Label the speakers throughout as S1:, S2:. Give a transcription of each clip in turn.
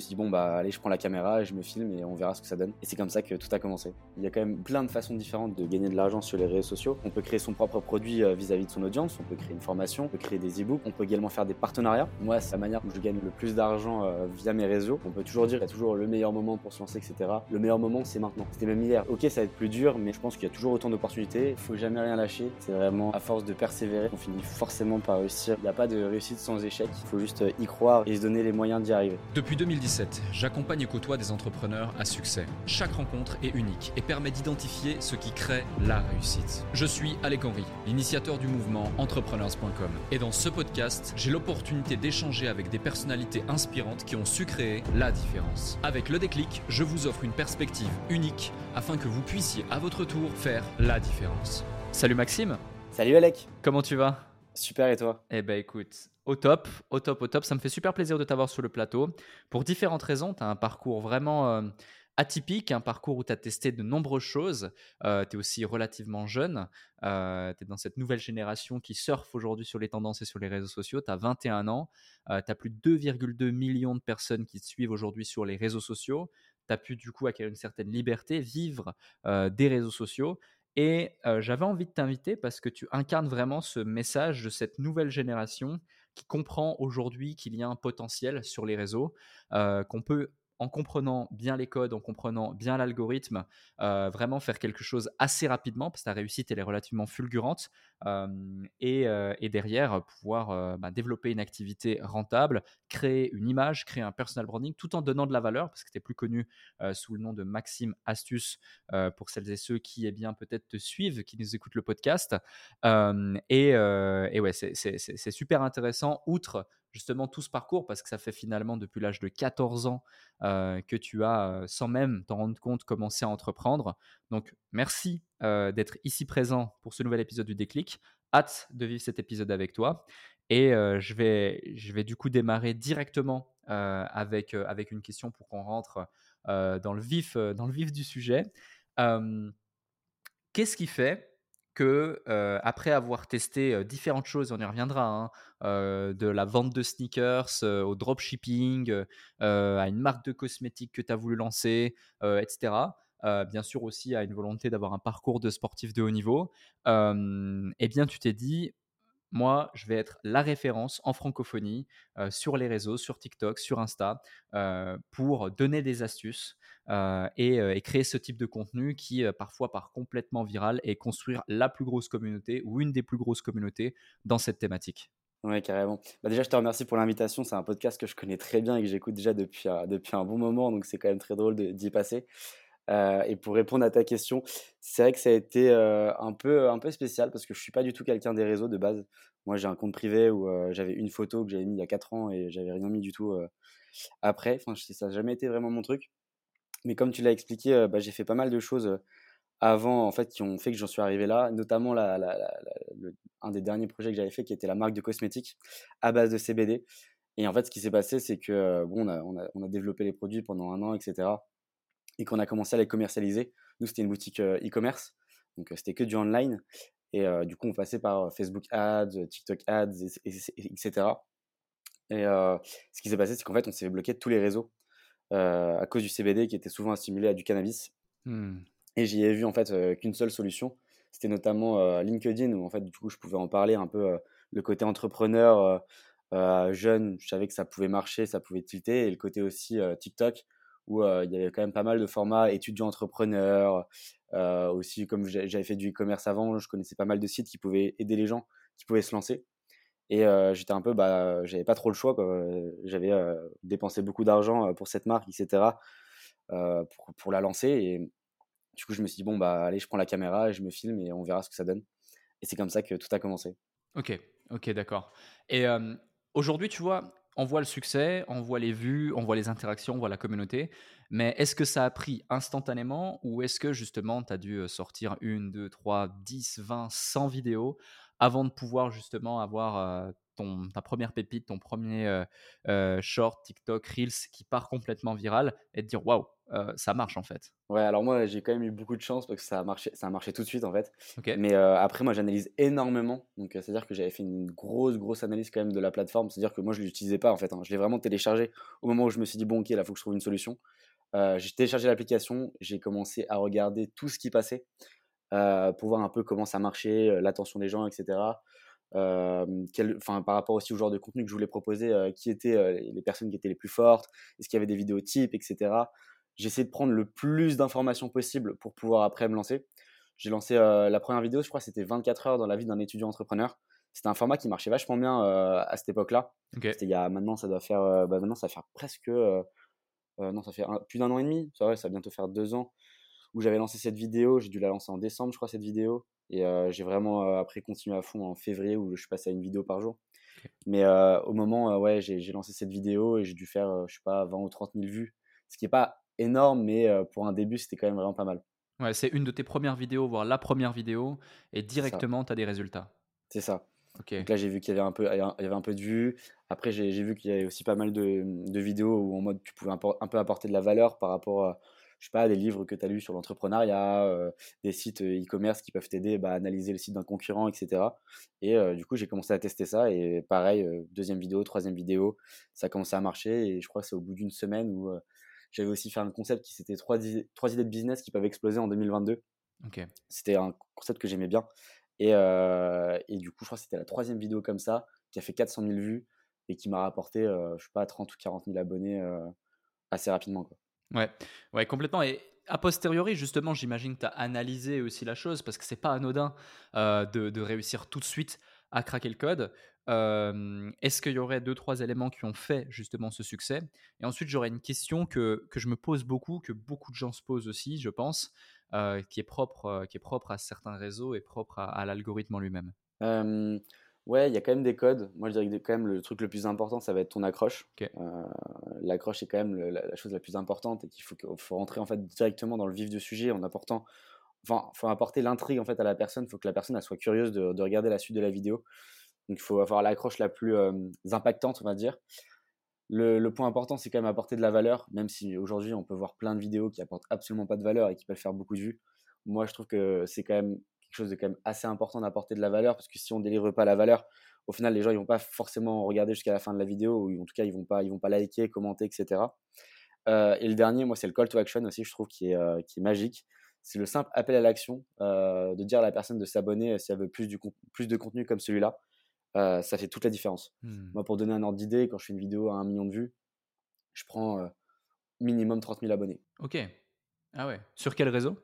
S1: me suis dit, bon, bah, allez, je prends la caméra, je me filme et on verra ce que ça donne. Et c'est comme ça que tout a commencé. Il y a quand même plein de façons différentes de gagner de l'argent sur les réseaux sociaux. On peut créer son propre produit euh, vis-à-vis de son audience, on peut créer une formation, on peut créer des e-books, on peut également faire des partenariats. Moi, c'est la manière où je gagne le plus d'argent euh, via mes réseaux. On peut toujours dire, il y a toujours le meilleur moment pour se lancer, etc. Le meilleur moment, c'est maintenant. C'était même hier. Ok, ça va être plus dur, mais je pense qu'il y a toujours autant d'opportunités. Il faut jamais rien lâcher. C'est vraiment à force de persévérer qu'on finit forcément par réussir. Il n'y a pas de réussite sans échec. Il faut juste y croire et se donner les moyens d'y arriver.
S2: Depuis 2017, j'accompagne et côtoie des entrepreneurs à succès. Chaque rencontre est unique et permet d'identifier ce qui crée la réussite. Je suis Alec Henry, l'initiateur du mouvement entrepreneurs.com. Et dans ce podcast, j'ai l'opportunité d'échanger avec des personnalités inspirantes qui ont su créer la différence. Avec le déclic, je vous offre une perspective unique afin que vous puissiez à votre tour faire la différence. Salut Maxime
S1: Salut Alec
S2: Comment tu vas?
S1: Super et toi?
S2: Eh ben écoute, au top, au top, au top. Ça me fait super plaisir de t'avoir sur le plateau. Pour différentes raisons, tu as un parcours vraiment euh, atypique, un parcours où tu as testé de nombreuses choses. Euh, tu es aussi relativement jeune. Euh, tu es dans cette nouvelle génération qui surfe aujourd'hui sur les tendances et sur les réseaux sociaux. Tu as 21 ans. tu as plus de 2,2 millions de personnes qui te suivent aujourd'hui sur les réseaux sociaux. Tu as pu du coup acquérir une certaine liberté, vivre des réseaux sociaux. Et j'avais envie de t'inviter parce que tu incarnes vraiment ce message de cette nouvelle génération qui comprend aujourd'hui qu'il y a un potentiel sur les réseaux, qu'on peut en comprenant bien les codes, en comprenant bien l'algorithme, euh, vraiment faire quelque chose assez rapidement, parce que ta réussite, elle est relativement fulgurante, euh, et, euh, et, derrière, pouvoir bah, développer une activité rentable, créer une image, créer un personal branding, tout en donnant de la valeur, parce que tu es plus connu sous le nom de Maxime Astuce, pour celles et ceux qui, eh bien, peut-être te suivent, qui nous écoutent le podcast. et, et ouais, c'est super intéressant, outre justement tout ce parcours parce que ça fait finalement depuis l'âge de 14 ans euh, que tu as, euh, sans même t'en rendre compte, commencé à entreprendre. Donc merci euh, d'être ici présent pour ce nouvel épisode du déclic. Hâte de vivre cet épisode avec toi. Et je, vais, je vais du coup démarrer directement avec, avec une question pour qu'on rentre dans, le vif, dans le vif du sujet. Qu'est-ce qui fait après avoir testé différentes choses, on y reviendra, hein, de la vente de sneakers au dropshipping, à une marque de cosmétiques que tu as voulu lancer, etc. bien sûr aussi à une volonté d'avoir un parcours de sportif de haut niveau, eh bien tu t'es dit, moi, je vais être la référence en francophonie sur les réseaux, sur TikTok, sur Insta, pour donner des astuces et, créer ce type de contenu qui parfois part complètement viral et construire la plus grosse communauté ou une des plus grosses communautés dans cette thématique.
S1: Oui, carrément. Bah déjà, je te remercie pour l'invitation. C'est un podcast que je connais très bien et que j'écoute déjà depuis, depuis un bon moment, donc c'est quand même très drôle d'y passer. Euh, et pour répondre à ta question, c'est vrai que ça a été euh, un, peu, un peu spécial parce que je suis pas du tout quelqu'un des réseaux de base. Moi, j'ai un compte privé où euh, j'avais une photo que j'avais mis il y a 4 ans et j'avais rien mis du tout après. Enfin, ça n'a jamais été vraiment mon truc. Mais comme tu l'as expliqué, bah, j'ai fait pas mal de choses avant en fait qui ont fait que j'en suis arrivé là, notamment la, un des derniers projets que j'avais fait qui était la marque de cosmétiques à base de CBD. Et en fait, ce qui s'est passé, c'est que bon, on a, développé les produits pendant un an, etc et qu'on a commencé à les commercialiser. Nous, c'était une boutique e-commerce, donc c'était que du online. Et du coup, on passait par Facebook Ads, TikTok Ads, etc. Et ce qui s'est passé, c'est qu'en fait, on s'est bloqué de tous les réseaux à cause du CBD qui était souvent assimilé à du cannabis. Mmh. Et j'y ai vu en fait qu'une seule solution. C'était notamment LinkedIn où en fait, du coup, je pouvais en parler un peu le côté entrepreneur jeune. Je savais que ça pouvait marcher, ça pouvait tilter. Et le côté aussi TikTok où il y avait quand même pas mal de formats étudiants entrepreneurs. aussi, comme j'avais fait du e-commerce avant, je connaissais pas mal de sites qui pouvaient aider les gens qui pouvaient se lancer. Et j'étais un peu, bah, j'avais pas trop le choix. J'avais dépensé beaucoup d'argent pour cette marque, etc., pour, pour, la lancer. Et du coup, je me suis dit, bon, bah, allez, je prends la caméra je me filme et on verra ce que ça donne. Et c'est comme ça que tout a commencé.
S2: Ok, ok, d'accord. Et aujourd'hui, tu vois, on voit le succès, on voit les vues, on voit les interactions, on voit la communauté. Mais est-ce que ça a pris instantanément ou est-ce que justement tu as dû sortir une, deux, trois, dix, vingt, cent vidéos avant de pouvoir justement avoir ton, ta première pépite, ton premier short, TikTok, Reels qui part complètement viral et te dire waouh, ça marche en fait.
S1: Ouais, alors moi j'ai quand même eu beaucoup de chance parce que ça a marché, ça a marché tout de suite en fait.
S2: Ok.
S1: Mais après moi j'analyse énormément, donc c'est-à-dire que j'avais fait une grosse grosse analyse quand même de la plateforme. C'est-à-dire que moi je l'utilisais pas en fait. hein. Je l'ai vraiment téléchargé au moment où je me suis dit bon ok là faut que je trouve une solution. j'ai téléchargé l'application, j'ai commencé à regarder tout ce qui passait pour voir un peu comment ça marchait, l'attention des gens, etc. quel, enfin, par rapport aussi au genre de contenu que je voulais proposer, qui étaient les personnes qui étaient les plus fortes, est-ce qu'il y avait des vidéos types, etc. J'ai essayé de prendre le plus d'informations possible pour pouvoir après me lancer. J'ai lancé la première vidéo, je crois, c'était 24 heures dans la vie d'un étudiant entrepreneur. C'était un format qui marchait vachement bien à cette époque-là. C'était il y a maintenant, ça doit faire, bah, maintenant ça va faire presque, non, ça fait un- plus d'un an et demi. Ça, ouais, ça va bientôt faire deux ans où j'avais lancé cette vidéo. J'ai dû la lancer en décembre, je crois, cette vidéo. Et euh, j'ai vraiment euh, après continué à fond en février où je suis passé à une vidéo par jour. Mais euh, au moment, euh, ouais, j'ai lancé cette vidéo et j'ai dû faire, je sais pas, 20 ou 30 000 vues. Ce qui est pas énorme, mais pour un début, c'était quand même vraiment pas mal.
S2: Ouais, c'est une de tes premières vidéos, voire la première vidéo, et directement, tu as des résultats.
S1: C'est ça.
S2: Ok.
S1: Donc là, j'ai vu qu'il y avait un peu, il y avait un peu de vues. Après, j'ai vu qu'il y avait aussi pas mal de, de vidéos où en mode tu pouvais un peu apporter de la valeur par rapport à, je sais pas, des livres que tu as lus sur l'entrepreneuriat, euh, des sites euh, e-commerce qui peuvent t'aider bah, à analyser le site d'un concurrent, etc. Et euh, du coup, j'ai commencé à tester ça. Et pareil, euh, deuxième vidéo, troisième vidéo, ça a commencé à marcher. Et je crois que c'est au bout d'une semaine où j'avais aussi fait un concept qui c'était trois, idées- trois idées de business qui peuvent exploser en 2022.
S2: Ok.
S1: C'était un concept que j'aimais bien. Et, et du coup, je crois que c'était la troisième vidéo comme ça, qui a fait 400 000 vues et qui m'a rapporté, je sais pas, 30 ou 40 000 abonnés assez rapidement. Quoi.
S2: Ouais, ouais, complètement. Et a posteriori, justement, j'imagine que tu as analysé aussi la chose parce que c'est pas anodin euh, de, réussir tout de suite à craquer le code. Euh, Est-ce qu'il y aurait deux, trois éléments qui ont fait justement ce succès? Et ensuite, j'aurais une question que, que je me pose beaucoup, que beaucoup de gens se posent aussi, je pense, euh, qui, est propre, qui est propre à certains réseaux et propre à, à l'algorithme en lui-même.
S1: Ouais, il y a quand même des codes. Moi, je dirais que quand même le truc le plus important, ça va être ton accroche. Euh, L'accroche est quand même le- la, la chose la plus importante et qu'il faut, faut rentrer en fait directement dans le vif du sujet en apportant, enfin, faut apporter l'intrigue en fait à la personne. Il faut que la personne elle soit curieuse de, de regarder la suite de la vidéo. Donc, il faut avoir l'accroche la plus euh, impactante, on va dire. Le, le point important, c'est quand même apporter de la valeur, même si aujourd'hui on peut voir plein de vidéos qui apportent absolument pas de valeur et qui peuvent faire beaucoup de vues. Moi, je trouve que c'est quand même quelque chose de quand même assez important d'apporter de la valeur parce que si on délivre pas la valeur, au final, les gens ils vont pas forcément regarder jusqu'à la fin de la vidéo ou en tout cas ils vont pas ils vont pas liker, commenter, etc. Euh, et le dernier, moi, c'est le call to action aussi, je trouve qui est euh, qui est magique. C'est le simple appel à l'action euh, de dire à la personne de s'abonner si elle veut plus du plus de contenu comme celui-là. Ça fait toute la différence.
S2: Hmm.
S1: Moi, pour donner un ordre d'idée, quand je fais une vidéo à un million de vues, je prends minimum 30 000 abonnés.
S2: Ok. Ah ouais. Sur quel réseau?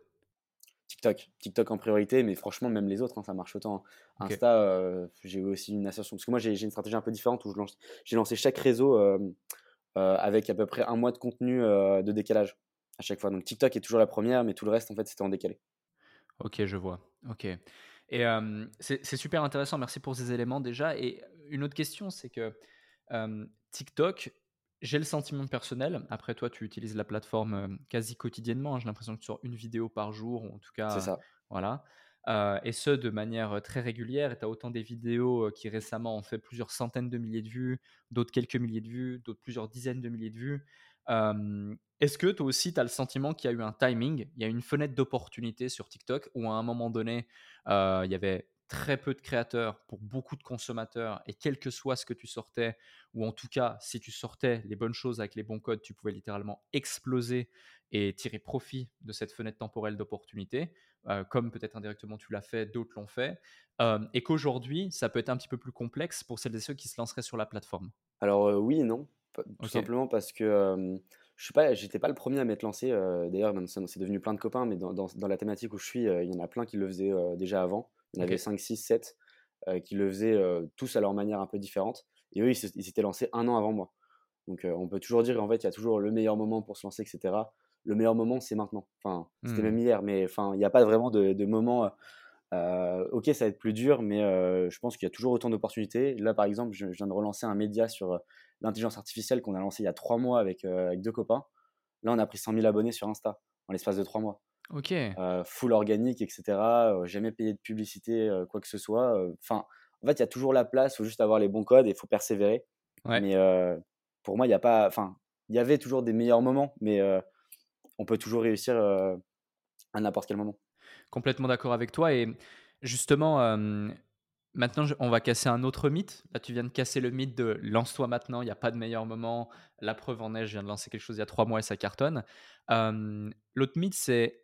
S1: TikTok, TikTok en priorité, mais franchement, même les autres, hein, ça marche autant.
S2: Ok.
S1: Insta, euh, j'ai aussi une ascension. Parce que moi, j'ai une stratégie un peu différente où j'ai lancé chaque réseau euh, euh, avec à peu près un mois de contenu de décalage à chaque fois. Donc TikTok est toujours la première, mais tout le reste, en fait, c'était en décalé.
S2: Ok, je vois. Ok. Et c'est super intéressant. Merci pour ces éléments déjà. Et une autre question, c'est que TikTok, j'ai le sentiment personnel. Après, toi, tu utilises la plateforme euh, quasi quotidiennement. hein. J'ai l'impression que tu sors une vidéo par jour, ou en tout
S1: C'est
S2: cas,
S1: ça.
S2: voilà. Euh, et ce, de manière euh, très régulière. Et tu as autant des vidéos euh, qui récemment ont fait plusieurs centaines de milliers de vues, d'autres quelques milliers de vues, d'autres plusieurs dizaines de milliers de vues. Euh, Est-ce que toi aussi, tu as le sentiment qu'il y a eu un timing, il y a eu une fenêtre d'opportunité sur TikTok où à un moment donné, euh, il y avait très peu de créateurs pour beaucoup de consommateurs et quel que soit ce que tu sortais, ou en tout cas, si tu sortais les bonnes choses avec les bons codes, tu pouvais littéralement exploser et tirer profit de cette fenêtre temporelle d'opportunité, euh, comme peut-être indirectement tu l'as fait, d'autres l'ont fait, euh, et qu'aujourd'hui, ça peut être un petit peu plus complexe pour celles et ceux qui se lanceraient sur la plateforme.
S1: Alors euh, oui et non, tout simplement parce que je suis pas, j'étais pas le premier à m'être lancé. D'ailleurs, c'est devenu plein de copains, mais dans, dans- dans la thématique où je suis, il y en a plein qui le faisaient déjà avant. Il y en
S2: Ok.
S1: avait 5, 6, 7 euh, qui le faisaient euh, tous à leur manière un peu différente. Et eux, ils s'étaient lancés un an avant moi. Donc euh, on peut toujours dire en fait, il y a toujours le meilleur moment pour se lancer, etc. Le meilleur moment, c'est maintenant. Enfin, c'était
S2: Hmm.
S1: même hier, mais enfin, il n'y a pas vraiment de, de moment. euh, ok, ça va être plus dur, mais je pense qu'il y a toujours autant d'opportunités. Là, par exemple, je, je viens de relancer un média sur l'intelligence artificielle qu'on a lancé il y a trois mois avec, avec deux copains. Là, on a pris 100 000 abonnés sur Insta en l'espace de trois mois.
S2: Ok.
S1: Full organique, etc. jamais payé de publicité, quoi que ce soit. Enfin, en fait, il y a toujours la place. Il faut juste avoir les bons codes et il faut persévérer.
S2: Ouais.
S1: Mais pour moi, il n'y a pas. Enfin, il y avait toujours des meilleurs moments, mais on peut toujours réussir à n'importe quel moment.
S2: Complètement d'accord avec toi. Et justement, maintenant, on va casser un autre mythe. Là, tu viens de casser le mythe de lance-toi maintenant, il n'y a pas de meilleur moment. La preuve en est, je viens de lancer quelque chose il y a trois mois et ça cartonne. L'autre mythe, c'est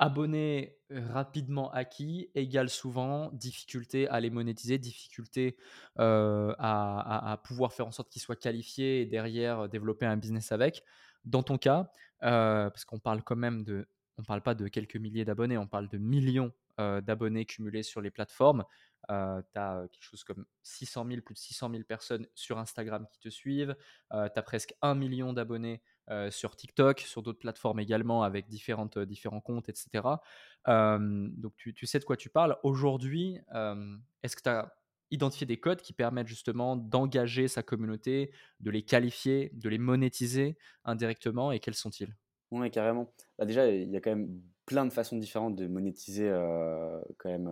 S2: abonnés rapidement acquis égale souvent difficulté à les monétiser, difficulté à, pouvoir faire en sorte qu'ils soient qualifiés et derrière développer un business avec. Dans ton cas, parce qu'on parle quand même de, on parle pas de quelques milliers d'abonnés, on parle de millions d'abonnés cumulés sur les plateformes. tu as quelque chose comme 600 000, plus de 600 000 personnes sur Instagram qui te suivent. tu as presque un million d'abonnés sur TikTok, sur d'autres plateformes également avec différentes, différents comptes, etc. donc tu, tu, sais de quoi tu parles. Aujourd'hui, est-ce que tu as identifié des codes qui permettent justement d'engager sa communauté, de les qualifier, de les monétiser indirectement et quels sont-ils?
S1: Oui, carrément. Bah déjà, il y a quand même plein de façons différentes de monétiser quand même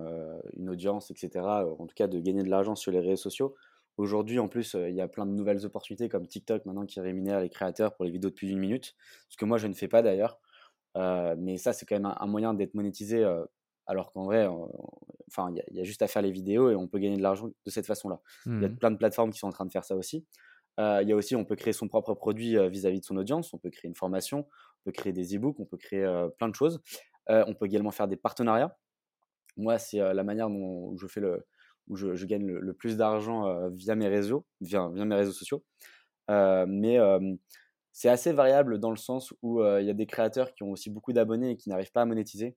S1: une audience, etc. En tout cas, de gagner de l'argent sur les réseaux sociaux. Aujourd'hui, en plus, il y a plein de nouvelles opportunités comme TikTok maintenant qui rémunère les créateurs pour les vidéos de plus d'une minute, ce que moi je ne fais pas d'ailleurs. mais ça, c'est quand même un, moyen d'être monétisé, alors qu'en vrai, enfin, il y, a juste à faire les vidéos et on peut gagner de l'argent de cette façon-là. Il y a mmh plein de plateformes qui sont en train de faire ça aussi. Il y a aussi, on peut créer son propre produit vis-à-vis de son audience, on peut créer une formation, on peut créer des e-books, on peut créer plein de choses. on peut également faire des partenariats. Moi, c'est la manière dont je fais le, où je, gagne le, plus d'argent via mes réseaux, via, mes réseaux sociaux. mais c'est assez variable dans le sens où il y a des créateurs qui ont aussi beaucoup d'abonnés et qui n'arrivent pas à monétiser.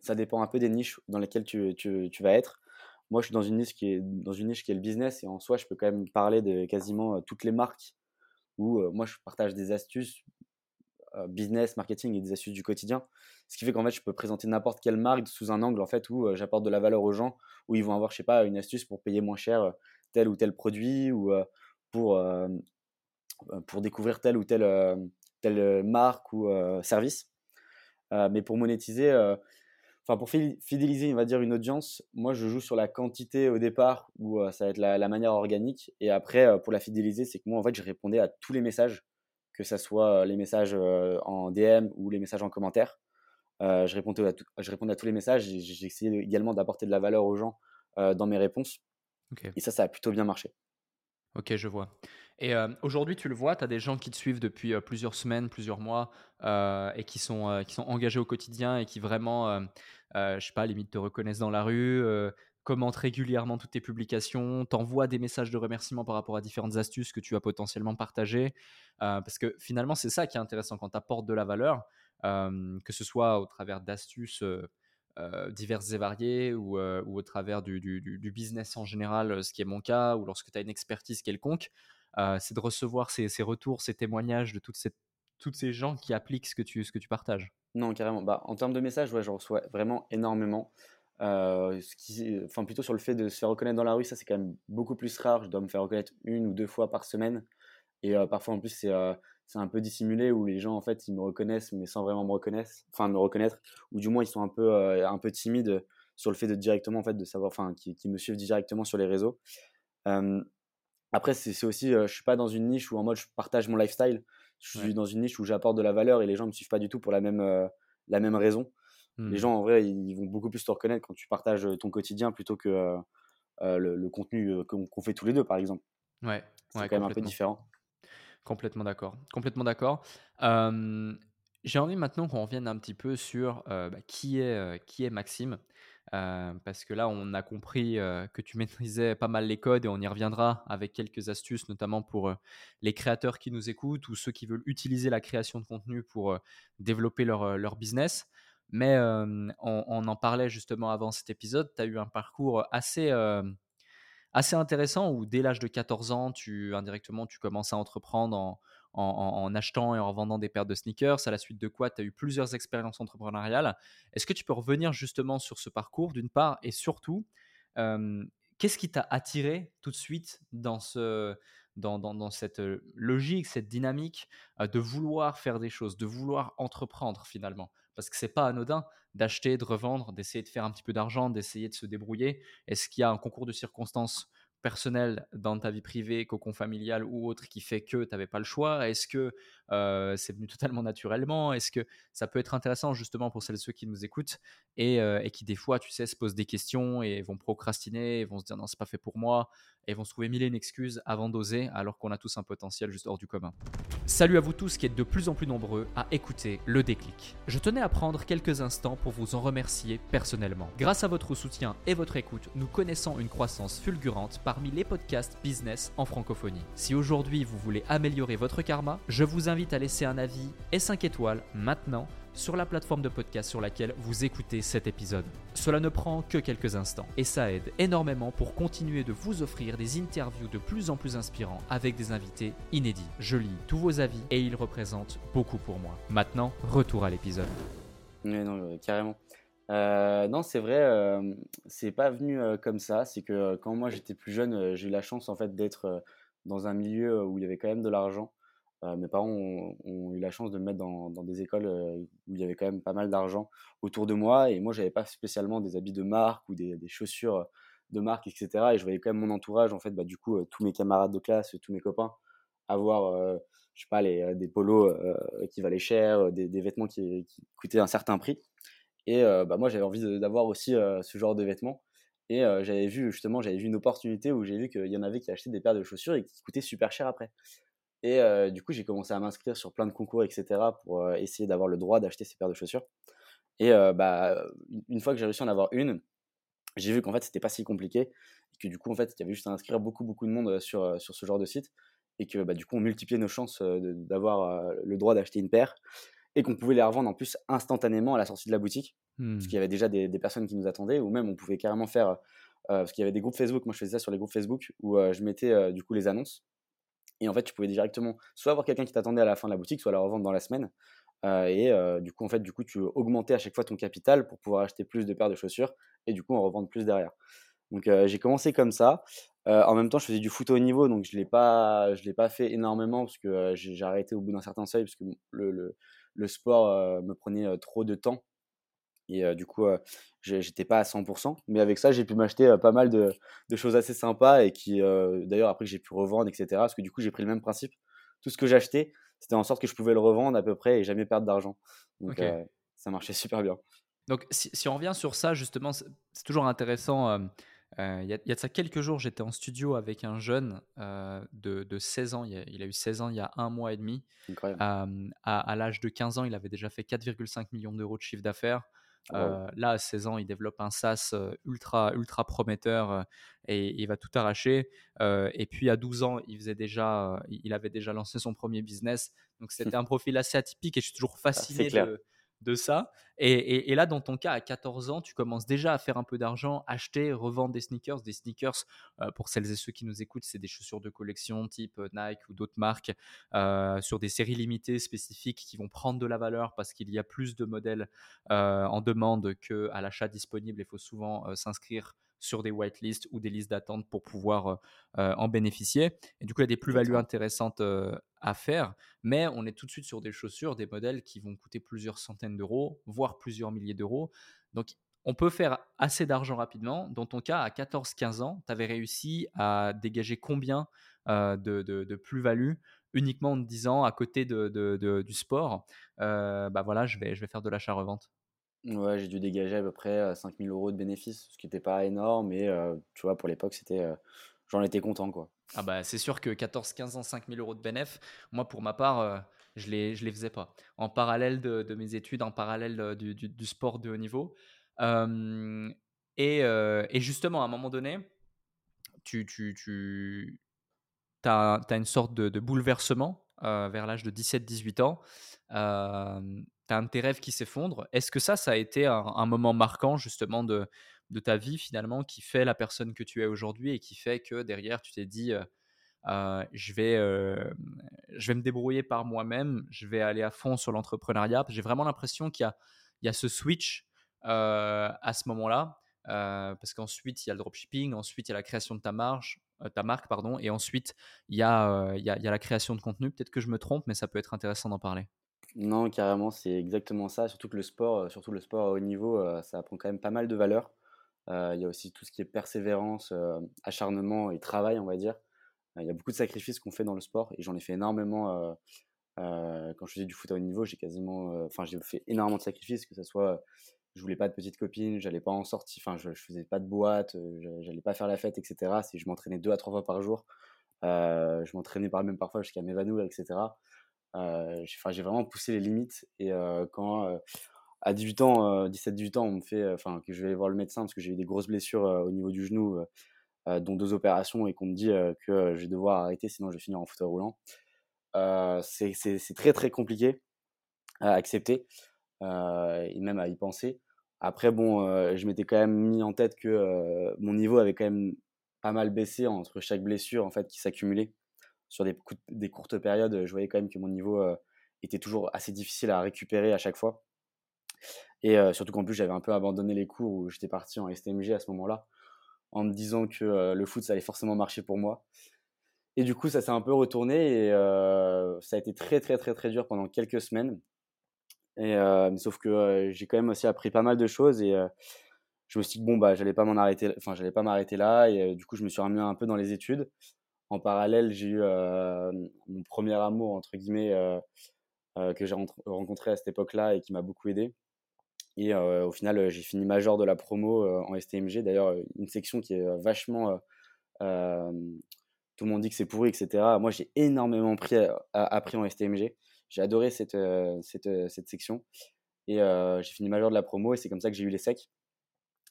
S1: Ça dépend un peu des niches dans lesquelles tu, vas être. Moi, je suis dans une niche qui est dans une niche qui est le business et en soi, je peux quand même parler de quasiment toutes les marques où moi je partage des astuces euh, business, marketing et des astuces du quotidien. Ce qui fait qu'en fait, je peux présenter n'importe quelle marque sous un angle en fait où euh, j'apporte de la valeur aux gens, où ils vont avoir, je sais pas, une astuce pour payer moins cher euh, tel ou tel produit ou pour, pour découvrir telle ou telle, telle marque ou service. mais pour monétiser, enfin pour fidéliser, on va dire, une audience, moi je joue sur la quantité au départ où ça va être la, manière organique. Et après, pour la fidéliser, c'est que moi en fait je répondais à tous les messages que ce soit les messages en DM ou les messages en commentaire. je, répondais à je répondais à tous les messages et j'ai essayé également d'apporter de la valeur aux gens dans mes réponses. Et ça, ça a plutôt bien marché.
S2: Ok, je vois. Et aujourd'hui, tu le vois, tu as des gens qui te suivent depuis plusieurs semaines, plusieurs mois et qui sont, qui sont engagés au quotidien et qui vraiment, je sais pas, limite te reconnaissent dans la rue, commente régulièrement toutes tes publications, t'envoie des messages de remerciement par rapport à différentes astuces que tu as potentiellement partagées. Euh, parce que finalement, c'est ça qui est intéressant quand tu apportes de la valeur, euh, que ce soit au travers d'astuces euh, diverses et variées ou, ou au travers du, du, business en général, ce qui est mon cas, ou lorsque tu as une expertise quelconque, c'est de recevoir ces, ces, retours, ces témoignages de toutes ces, toutes ces gens qui appliquent ce que tu, ce que tu partages.
S1: Non, carrément. Bah, en termes de messages, ouais, j'en reçois vraiment énormément. Euh, ce qui, enfin, plutôt sur le fait de se faire reconnaître dans la rue, ça c'est quand même beaucoup plus rare. Je dois me faire reconnaître une ou deux fois par semaine. Et euh, parfois en plus c'est euh, un peu dissimulé où les gens en fait ils me reconnaissent mais sans vraiment me reconnaître, enfin me reconnaître, ou du moins ils sont un peu un peu timides sur le fait de directement en fait de savoir, enfin qui, qui me suivent directement sur les réseaux. après c'est aussi, je suis pas dans une niche où en mode je partage mon lifestyle. Je suis dans une niche où j'apporte de la valeur et les gens me suivent pas du tout pour la même la même raison. Les mmh. gens, en vrai, ils vont beaucoup plus te reconnaître quand tu partages ton quotidien plutôt que le, contenu qu'on fait tous les deux, par exemple.
S2: Ouais,
S1: c'est quand même un peu différent.
S2: Complètement d'accord. Complètement d'accord. J'ai envie maintenant qu'on revienne un petit peu sur bah, qui, est, qui est Maxime. parce que là, on a compris que tu maîtrisais pas mal les codes et on y reviendra avec quelques astuces, notamment pour les créateurs qui nous écoutent ou ceux qui veulent utiliser la création de contenu pour développer leur, leur business. Mais on, en parlait justement avant cet épisode. Tu as eu un parcours assez, assez intéressant où dès l'âge de 14 ans, indirectement, tu commences à entreprendre en, en, achetant et en vendant des paires de sneakers, à la suite de quoi tu as eu plusieurs expériences entrepreneuriales. Est-ce que tu peux revenir justement sur ce parcours d'une part et surtout, qu'est-ce qui t'a attiré tout de suite dans, ce, dans, cette logique, cette dynamique de vouloir faire des choses, de vouloir entreprendre finalement parce que c'est pas anodin d'acheter, de revendre, d'essayer de faire un petit peu d'argent, d'essayer de se débrouiller. Est-ce qu'il y a un concours de circonstances personnelles dans ta vie privée, cocon familial ou autre, qui fait que tu n'avais pas le choix? Est-ce que c'est venu totalement naturellement Est-ce que ça peut être intéressant justement pour celles et ceux qui nous écoutent et, et, qui des fois, tu sais, se posent des questions et vont procrastiner, et vont se dire non, c'est pas fait pour moi, et vont se trouver mille et une excuses avant d'oser, alors qu'on a tous un potentiel juste hors du commun. Salut à vous tous qui êtes de plus en plus nombreux à écouter le déclic. Je tenais à prendre quelques instants pour vous en remercier personnellement. Grâce à votre soutien et votre écoute, nous connaissons une croissance fulgurante parmi les podcasts business en francophonie. Si aujourd'hui vous voulez améliorer votre karma, je vous invite à laisser un avis et 5 étoiles maintenant sur la plateforme de podcast sur laquelle vous écoutez cet épisode. Cela ne prend que quelques instants et ça aide énormément pour continuer de vous offrir des interviews de plus en plus inspirants avec des invités inédits. Je lis tous vos avis et ils représentent beaucoup pour moi. Maintenant, retour à l'épisode.
S1: Oui, non, euh, carrément. Euh, non, c'est vrai, euh, c'est pas venu comme ça. C'est que quand moi j'étais plus jeune, j'ai eu la chance en fait d'être dans un milieu où il y avait quand même de l'argent. Euh, mes parents ont, eu la chance de me mettre dans, des écoles euh, où il y avait quand même pas mal d'argent autour de moi. Et moi, j'avais pas spécialement des habits de marque ou des, chaussures de marque, etc. Et je voyais quand même mon entourage, en fait, bah, du coup, euh, tous mes camarades de classe, tous mes copains, avoir, je sais pas, les, des polos qui valaient cher, des, vêtements qui, coûtaient un certain prix. Et bah, moi, j'avais envie d'avoir aussi ce genre de vêtements. Et j'avais vu, justement, j'avais vu une opportunité où j'ai vu qu'il y en avait qui achetaient des paires de chaussures et qui coûtaient super cher après. Et du coup, j'ai commencé à m'inscrire sur plein de concours, etc., pour essayer d'avoir le droit d'acheter ces paires de chaussures. Et bah, une fois que j'ai réussi à en avoir une, j'ai vu qu'en fait, c'était pas si compliqué. Et que du coup, en fait, il y avait juste à inscrire beaucoup, beaucoup de monde sur, sur ce genre de site. Et que bah, du coup, on multipliait nos chances d'avoir le droit d'acheter une paire. Et qu'on pouvait les revendre en plus instantanément à la sortie de la boutique. Parce mmh. qu'il y avait déjà des, des, personnes qui nous attendaient. Ou même, on pouvait carrément faire. parce qu'il y avait des groupes Facebook. Moi, je faisais ça sur les groupes Facebook où je mettais du coup les annonces. Et en fait, tu pouvais directement soit avoir quelqu'un qui t'attendait à la fin de la boutique, soit la revendre dans la semaine. Euh, et euh, du coup, tu augmentais à chaque fois ton capital pour pouvoir acheter plus de paires de chaussures et du coup en revendre plus derrière. Donc euh, j'ai commencé comme ça. en même temps, je faisais du foot au niveau, donc je l'ai pas, l'ai pas fait énormément parce que j'ai arrêté au bout d'un certain seuil parce que le sport me prenait trop de temps et du coup, j'étais pas à 100%. Mais avec ça, j'ai pu m'acheter pas mal de, choses assez sympas et qui, d'ailleurs, après, j'ai pu revendre, etc. Parce que du coup, j'ai pris le même principe. Tout ce que j'achetais, c'était en sorte que je pouvais le revendre à peu près et jamais perdre d'argent. Donc, ça marchait super bien.
S2: Donc, si, on revient sur ça, justement, c'est toujours intéressant. Il y, a, de ça quelques jours, j'étais en studio avec un jeune de, 16 ans. Il a, il a, eu 16 ans il y a un mois et demi. à, à l'âge de 15 ans, il avait déjà fait 4,5 millions d'euros de chiffre d'affaires. Euh, là, à 16 ans, il développe un SaaS ultra, ultra prometteur et il va tout arracher. et puis à 12 ans, il, faisait déjà, il avait déjà lancé son premier business. Donc c'était un profil assez atypique et je suis toujours ah, fasciné de, de ça. Et, là, dans ton cas, à 14 ans, tu commences déjà à faire un peu d'argent, acheter, revendre des sneakers. Des sneakers, euh, pour celles et ceux qui nous écoutent, c'est des chaussures de collection type euh, Nike ou d'autres marques euh, sur des séries limitées spécifiques qui vont prendre de la valeur parce qu'il y a plus de modèles en demande qu'à l'achat disponible. Il faut souvent s'inscrire sur des whitelists ou des listes d'attente pour pouvoir en bénéficier. Et du coup, il y a des plus-values intéressantes à faire, mais on est tout de suite sur des chaussures, des modèles qui vont coûter plusieurs centaines d'euros, voire plusieurs milliers d'euros. Donc, on peut faire assez d'argent rapidement. Dans ton cas, à 14-15 ans, tu avais réussi à dégager combien de, plus-value uniquement en te disant à côté de, du sport, bah voilà, je vais, je vais faire de l'achat-revente?
S1: Ouais, j'ai dû dégager à peu près 5000 euros de bénéfices, ce qui n'était pas énorme, mais tu vois, pour l'époque, c'était, j'en étais content, quoi.
S2: Ah bah c'est sûr que 14-15 ans, 5000 euros de bénéfices, moi pour ma part, je les, je les faisais pas. En parallèle de, mes études, en parallèle du, du, sport de haut niveau. et, et, justement, à un moment donné, tu, tu, tu as, as, une sorte de, de bouleversement vers l'âge de 17-18 ans tu as un de tes rêves qui s'effondre. Est-ce que ça, ça a été un, moment marquant justement de, ta vie finalement qui fait la personne que tu es aujourd'hui et qui fait que derrière tu t'es dit je, vais, je vais me débrouiller par moi-même, je vais aller à fond sur l'entrepreneuriat. J'ai vraiment l'impression qu'il y, y a, ce switch à ce moment-là. parce qu'ensuite il y a le dropshipping, ensuite il y a la création de ta marge, ta marque pardon, et ensuite il y, a, il y, a, y a la création de contenu. Peut-être que je me trompe, mais ça peut être intéressant d'en parler.
S1: Non, carrément, c'est exactement ça. Surtout que le sport, euh, surtout le sport à haut niveau, euh, ça apprend quand même pas mal de valeurs. Euh, il y a aussi tout ce qui est persévérance, acharnement et travail, on va dire. Il y a beaucoup de sacrifices qu'on fait dans le sport et j'en ai fait énormément quand je faisais du foot à haut niveau, j'ai quasiment, enfin, j'ai fait énormément de sacrifices, que ce soit, je voulais pas de petites copines, j'allais pas en sortie, enfin, je, je, faisais pas de boîte, j'allais pas faire la fête, etc. Si je m'entraînais deux à trois fois par jour, je m'entraînais par même parfois jusqu'à m'évanouir, etc. Enfin, j'ai vraiment poussé les limites et quand à 18 ans, 17-18 ans, on me fait, enfin, que je vais aller voir le médecin parce que j'ai eu des grosses blessures au niveau du genou, dont deux opérations, et qu'on me dit que je vais devoir arrêter, sinon je vais finir en fauteuil roulant. c'est très très compliqué à accepter et même à y penser. Après, bon, je m'étais quand même mis en tête que mon niveau avait quand même pas mal baissé entre chaque blessure en fait qui s'accumulait sur des, courtes périodes. Je voyais quand même que mon niveau était toujours assez difficile à récupérer à chaque fois. Et surtout qu'en plus, j'avais un peu abandonné les cours où j'étais parti en STMG à ce moment-là, en me disant que le foot, ça allait forcément marcher pour moi. Et du coup, ça s'est un peu retourné et ça a été très, très, très, très dur pendant quelques semaines. Et, sauf que j'ai quand même aussi appris pas mal de choses et je me suis dit que bon, bah, j'allais pas m'en m'arrêter là. Et du coup, je me suis remis un peu dans les études. En parallèle, j'ai eu mon premier amour, entre guillemets, que j'ai rencontré à cette époque-là et qui m'a beaucoup aidé. Et au final, j'ai fini major de la promo en STMG. D'ailleurs, une section qui est vachement. tout le monde dit que c'est pourri, etc. Moi, j'ai énormément pris, appris en STMG. J'ai adoré cette, cette, section. Et j'ai fini major de la promo et c'est comme ça que j'ai eu les SEC.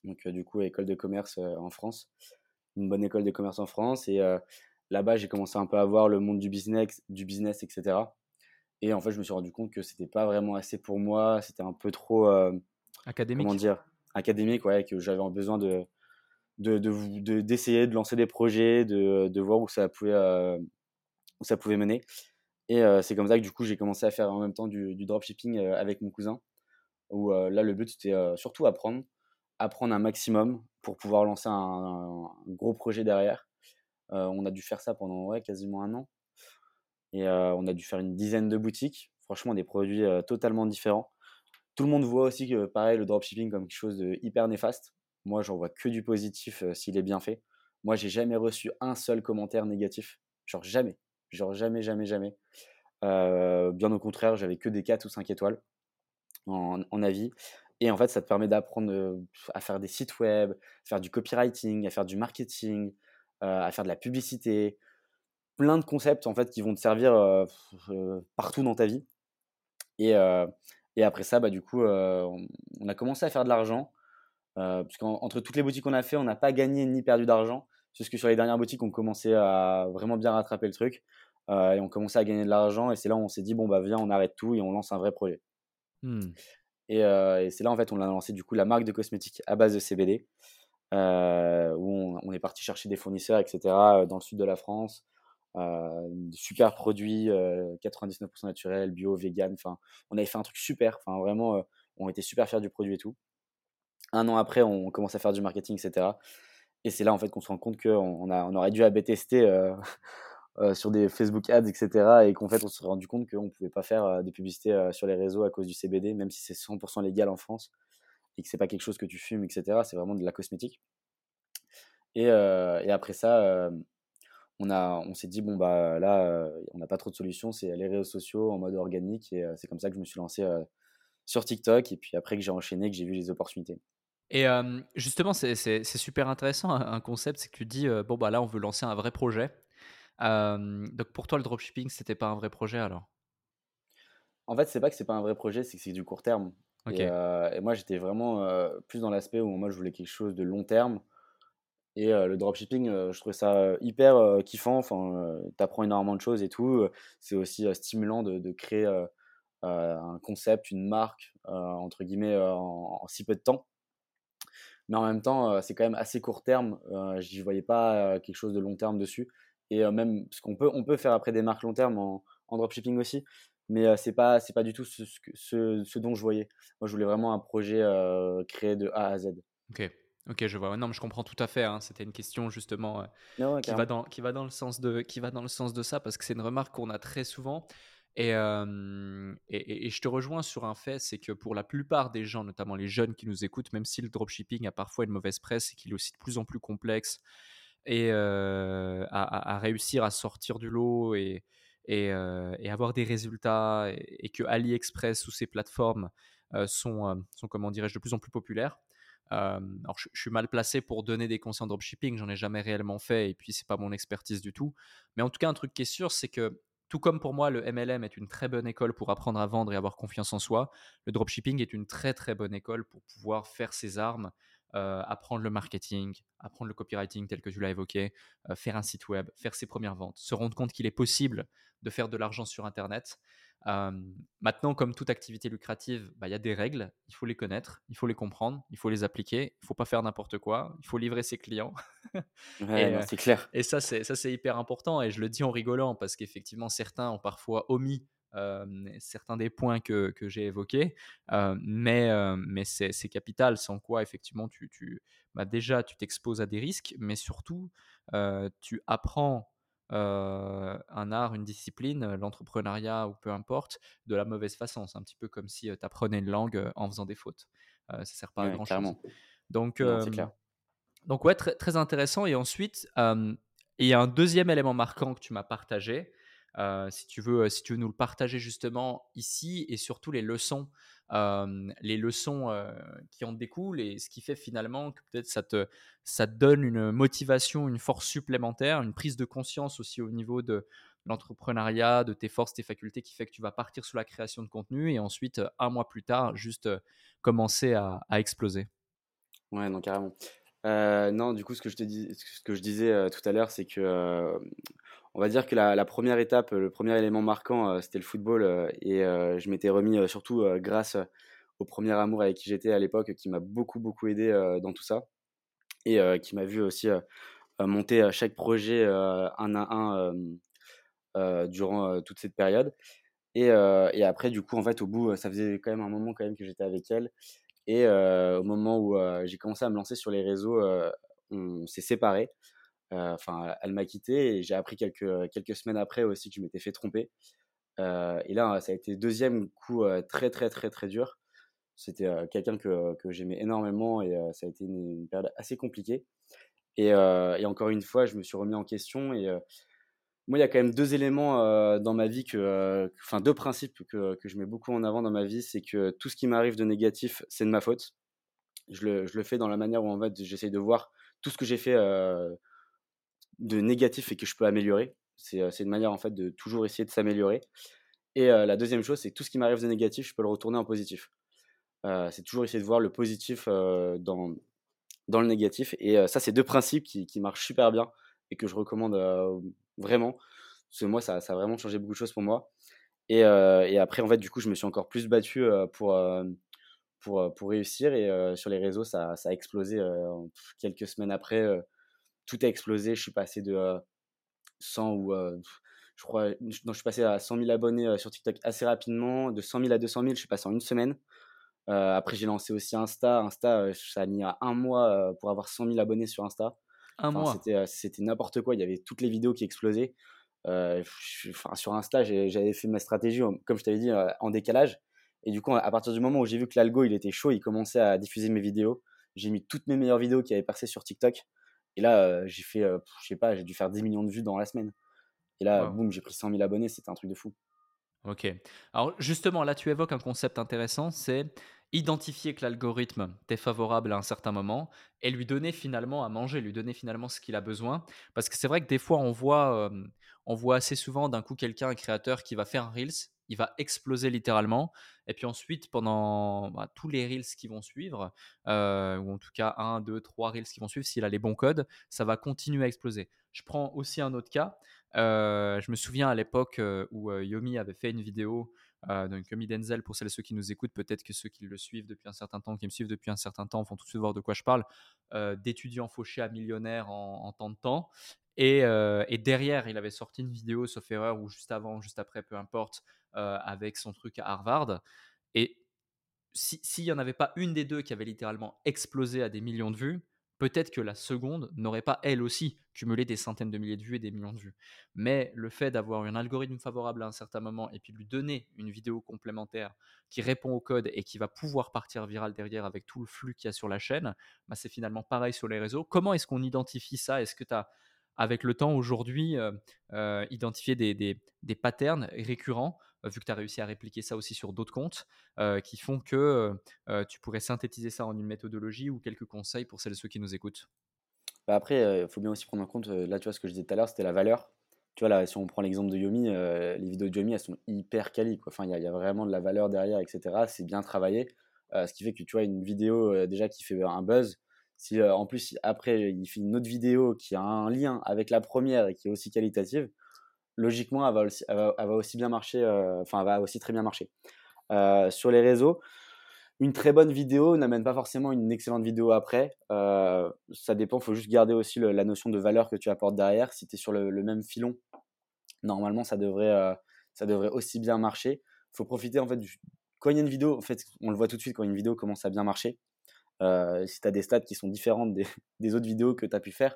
S1: Donc, du coup, école de commerce en France. Une bonne école de commerce en France. Et là-bas, j'ai commencé un peu à voir le monde du business, du business etc. Et en fait, je me suis rendu compte que c'était pas vraiment assez pour moi. C'était un peu trop
S2: Académique.
S1: Comment dire Académique, ouais, que j'avais besoin de d'essayer de, de, de, lancer des projets, de, de voir où ça pouvait, euh, où ça pouvait mener. Et euh, c'est comme ça que du coup, j'ai commencé à faire en même temps du, du dropshipping euh, avec mon cousin. Où là, le but, c'était surtout apprendre, apprendre un maximum pour pouvoir lancer un, gros projet derrière. On a dû faire ça pendant quasiment un an. Et on a dû faire une dizaine de boutiques. Franchement, des produits totalement différents. Tout le monde voit aussi que, pareil, le dropshipping comme quelque chose de hyper néfaste. Moi, j'en vois que du positif euh, s'il est bien fait. Moi, j'ai jamais reçu un seul commentaire négatif. Genre jamais. Genre jamais, jamais, jamais. Euh, bien au contraire, j'avais que des 4 ou 5 étoiles en, avis. Et en fait, ça te permet d'apprendre euh, à faire des sites web, faire du copywriting, à faire du marketing, à faire de la publicité. Plein de concepts en fait qui vont te servir partout dans ta vie. Et, et après ça, bah, du coup, on, a commencé à faire de l'argent. Euh, entre toutes les boutiques qu'on a fait, on n'a pas gagné ni perdu d'argent. C'est que sur les dernières boutiques, on commençait à vraiment bien rattraper le truc. et on commençait à gagner de l'argent. Et c'est là où on s'est dit, bon, bah, viens, on arrête tout et on lance un vrai projet. Mmh. Et, c'est là, en fait, on a lancé du coup la marque de cosmétiques à base de CBD. Où on, est parti chercher des fournisseurs, etc., dans le sud de la France. Euh, super produits, 99% euh, naturel, bio, vegan. Enfin, on avait fait un truc super. Enfin, vraiment, euh, on était super fiers du produit et tout. Un an après, on commence à faire du marketing, etc. Et c'est là en fait qu'on se rend compte qu'on on, aurait dû AB tester sur des Facebook ads, etc. Et qu'en fait, on s'est rendu compte qu'on ne pouvait pas faire de publicité sur les réseaux à cause du CBD, même si c'est 100% légal en France et que c'est pas quelque chose que tu fumes, etc. C'est vraiment de la cosmétique. Et, et après ça, on, a, on s'est dit, bon, bah là, on n'a pas trop de solutions, c'est les réseaux sociaux en mode organique. Et c'est comme ça que je me suis lancé sur TikTok. Et puis après que j'ai enchaîné, que j'ai vu les opportunités.
S2: Et justement, c'est super intéressant un concept, c'est que tu dis, bon, bah là, on veut lancer un vrai projet. donc pour toi, le dropshipping, c'était pas un vrai projet alors?
S1: En fait, c'est pas que c'est pas un vrai projet, c'est que c'est du court terme. Et, moi, j'étais vraiment plus dans l'aspect où moi, je voulais quelque chose de long terme. Et le dropshipping, je trouvais ça hyper kiffant. Enfin, tu apprends énormément de choses et tout. C'est aussi stimulant de, de créer un concept, une marque, entre guillemets, en, si peu de temps. Mais en même temps, c'est quand même assez court terme. Je ne voyais pas quelque chose de long terme dessus. Et même, parce qu'on peut, on peut faire après des marques long terme en dropshipping aussi. Mais c'est pas, c'est pas du tout ce, ce, ce, dont je voyais. Moi, je voulais vraiment un projet créé de A à Z.
S2: Ok. Ok, je vois. Non, mais je comprends tout à fait. Hein. C'était une question justement euh, qui, va dans, qui, va dans le sens de, qui va dans le sens de ça parce que c'est une remarque qu'on a très souvent. Et, et, je te rejoins sur un fait, c'est que pour la plupart des gens, notamment les jeunes qui nous écoutent, même si le dropshipping a parfois une mauvaise presse et qu'il est aussi de plus en plus complexe et à, réussir à sortir du lot et, et, avoir des résultats et, que AliExpress ou ces plateformes sont, sont, comment dirais-je, de plus en plus populaires. alors, je, suis mal placé pour donner des conseils en dropshipping, j'en ai jamais réellement fait et puis c'est pas mon expertise du tout. Mais en tout cas, un truc qui est sûr, c'est que tout comme pour moi, le MLM est une très bonne école pour apprendre à vendre et avoir confiance en soi, le dropshipping est une très très bonne école pour pouvoir faire ses armes, euh, apprendre le marketing, apprendre le copywriting tel que tu l'as évoqué, euh, faire un site web, faire ses premières ventes, se rendre compte qu'il est possible de faire de l'argent sur Internet maintenant, comme toute activité lucrative, bah, il y a des règles, il faut les connaître, il faut les comprendre, il faut les appliquer, il faut pas faire n'importe quoi, il faut livrer ses clients.
S1: Ouais, c'est clair.
S2: Et ça, c'est hyper important. Et je le dis en rigolant parce qu'effectivement, certains ont parfois omis certains des points que, que j'ai évoqués, mais, mais c'est capital, sans quoi effectivement tu, tu bah, déjà tu t'exposes à des risques, mais surtout tu apprends euh, un art, une discipline, euh, l'entrepreneuriat ou peu importe, de la mauvaise façon. C'est un petit peu comme si euh, tu apprenais une langue en faisant des fautes. ça ne sert pas à grand chose. Donc, donc ouais, très, très, intéressant. Et ensuite, il y a un deuxième élément marquant que tu m'as partagé. Si, tu veux, si tu veux nous le partager justement ici et surtout les leçons les leçons qui en découlent et ce qui fait finalement que peut-être ça te, ça te donne une motivation, une force supplémentaire, une prise de conscience aussi au niveau de l'entrepreneuriat, de tes forces, tes facultés qui fait que tu vas partir sur la création de contenu et ensuite, un mois plus tard, juste commencer à, exploser.
S1: Ouais, non, carrément. non, du coup, ce que je, te dis, ce que je disais tout à l'heure, c'est que on va dire que la, première étape, le premier élément marquant, euh, c'était le football. Euh, et euh, je m'étais remis surtout grâce au premier amour avec qui j'étais à l'époque, qui m'a beaucoup, beaucoup aidé dans tout ça. Et qui m'a vu aussi monter chaque projet un à un durant toute cette période. Et, et, après, du coup, en fait, au bout, ça faisait quand même un moment quand même que j'étais avec elle. Et au moment où j'ai commencé à me lancer sur les réseaux, on s'est séparés. Euh, enfin, elle m'a quitté et j'ai appris quelques, quelques semaines après aussi que je m'étais fait tromper. Euh, et là, ça a été deuxième coup euh, très, très, très, très dur. C'était quelqu'un que, que j'aimais énormément et ça a été une, période assez compliquée. Et, encore une fois, je me suis remis en question. Et moi, il y a quand même deux éléments dans ma vie, que, deux principes que, que, je mets beaucoup en avant dans ma vie. C'est que tout ce qui m'arrive de négatif, c'est de ma faute. Je le, je le, fais dans la manière où en fait, j'essaye de voir tout ce que j'ai fait de négatif et que je peux améliorer. C'est une manière en fait de toujours essayer de s'améliorer. Et la deuxième chose, c'est que tout ce qui m'arrive de négatif, je peux le retourner en positif. c'est toujours essayer de voir le positif dans, dans le négatif. Et ça, c'est deux principes qui, qui, marchent super bien et que je recommande vraiment. Parce que moi, ça, ça, a vraiment changé beaucoup de choses pour moi. Et, et, après, en fait, du coup, je me suis encore plus battu pour, pour, pour réussir. Et sur les réseaux, ça, ça a explosé quelques semaines après tout a explosé. Je suis passé de 100 ou je crois, non, je suis passé à 100 000 abonnés sur TikTok assez rapidement. De 100 000 à 200 000, je suis passé en une semaine. après, j'ai lancé aussi Insta. Insta, ça a mis un mois pour avoir 100 000 abonnés sur Insta.
S2: Un mois.
S1: C'était n'importe quoi. Il y avait toutes les vidéos qui explosaient. enfin, sur Insta, j'avais fait ma stratégie, comme je t'avais dit, en décalage. Et du coup, à partir du moment où j'ai vu que l'algo il était chaud, il commençait à diffuser mes vidéos. J'ai mis toutes mes meilleures vidéos qui avaient passé sur TikTok. Et là, j'ai fait, je sais pas, j'ai dû faire 10 millions de vues dans la semaine. Et là, boum, j'ai pris 100 000 abonnés, c'était un truc de fou.
S2: Ok. Alors justement, là, tu évoques un concept intéressant, c'est identifier que l'algorithme t'est favorable à un certain moment et lui donner finalement à manger, lui donner finalement ce qu'il a besoin. Parce que c'est vrai que des fois, on voit, on voit assez souvent d'un coup quelqu'un, un créateur qui va faire un Reels, il va exploser littéralement. Et puis ensuite, pendant bah, tous les reels qui vont suivre, euh, ou en tout cas un, deux, trois reels qui vont suivre, s'il a les bons codes, ça va continuer à exploser. Je prends aussi un autre cas. Euh, je me souviens à l'époque euh, où Yomi avait fait une vidéo, donc Yomi Denzel, pour celles et ceux qui nous écoutent, peut-être que ceux qui le suivent depuis un certain temps, qui me suivent depuis un certain temps, vont tout de suite voir de quoi je parle, d'étudiants fauchés à millionnaires en, en temps de temps. Et, et, derrière, il avait sorti une vidéo, sauf erreur, ou juste avant, juste après, peu importe, euh, avec son truc à Harvard. Et s'il n'y en avait pas une des deux qui avait littéralement explosé à des millions de vues, peut-être que la seconde n'aurait pas elle aussi cumulé des centaines de milliers de vues et des millions de vues. Mais le fait d'avoir un algorithme favorable à un certain moment et puis lui donner une vidéo complémentaire qui répond au code et qui va pouvoir partir viral derrière avec tout le flux qu'il y a sur la chaîne, bah c'est finalement pareil sur les réseaux. Comment est-ce qu'on identifie ça? Est-ce que tu as avec le temps aujourd'hui identifier des, des, des, patterns récurrents, vu que tu as réussi à répliquer ça aussi sur d'autres comptes, qui font que tu pourrais synthétiser ça en une méthodologie ou quelques conseils pour celles et ceux qui nous écoutent
S1: bah, Après, il faut bien aussi prendre en compte, là tu vois ce que je disais tout à l'heure, c'était la valeur. Tu vois, là, si on prend l'exemple de Yomi, les vidéos de Yomi, elles sont hyper quali. Enfin, il y, y, a vraiment de la valeur derrière, etc. C'est bien travaillé. ce qui fait que tu vois, une vidéo déjà qui fait un buzz, si en plus après il fait une autre vidéo qui a un lien avec la première et qui est aussi qualitative, logiquement elle va aussi, bien marcher, enfin elle va aussi très bien marcher. sur les réseaux, une très bonne vidéo n'amène pas forcément une excellente vidéo après. ça dépend, il faut juste garder aussi la notion de valeur que tu apportes derrière. Si tu es sur le, même filon, normalement ça devrait, ça devrait aussi bien marcher. Il faut profiter en fait du, quand il y a une vidéo, en fait, on le voit tout de suite quand une vidéo commence à bien marcher. Euh, si tu as des stats qui sont différentes des, des autres vidéos que tu as pu faire,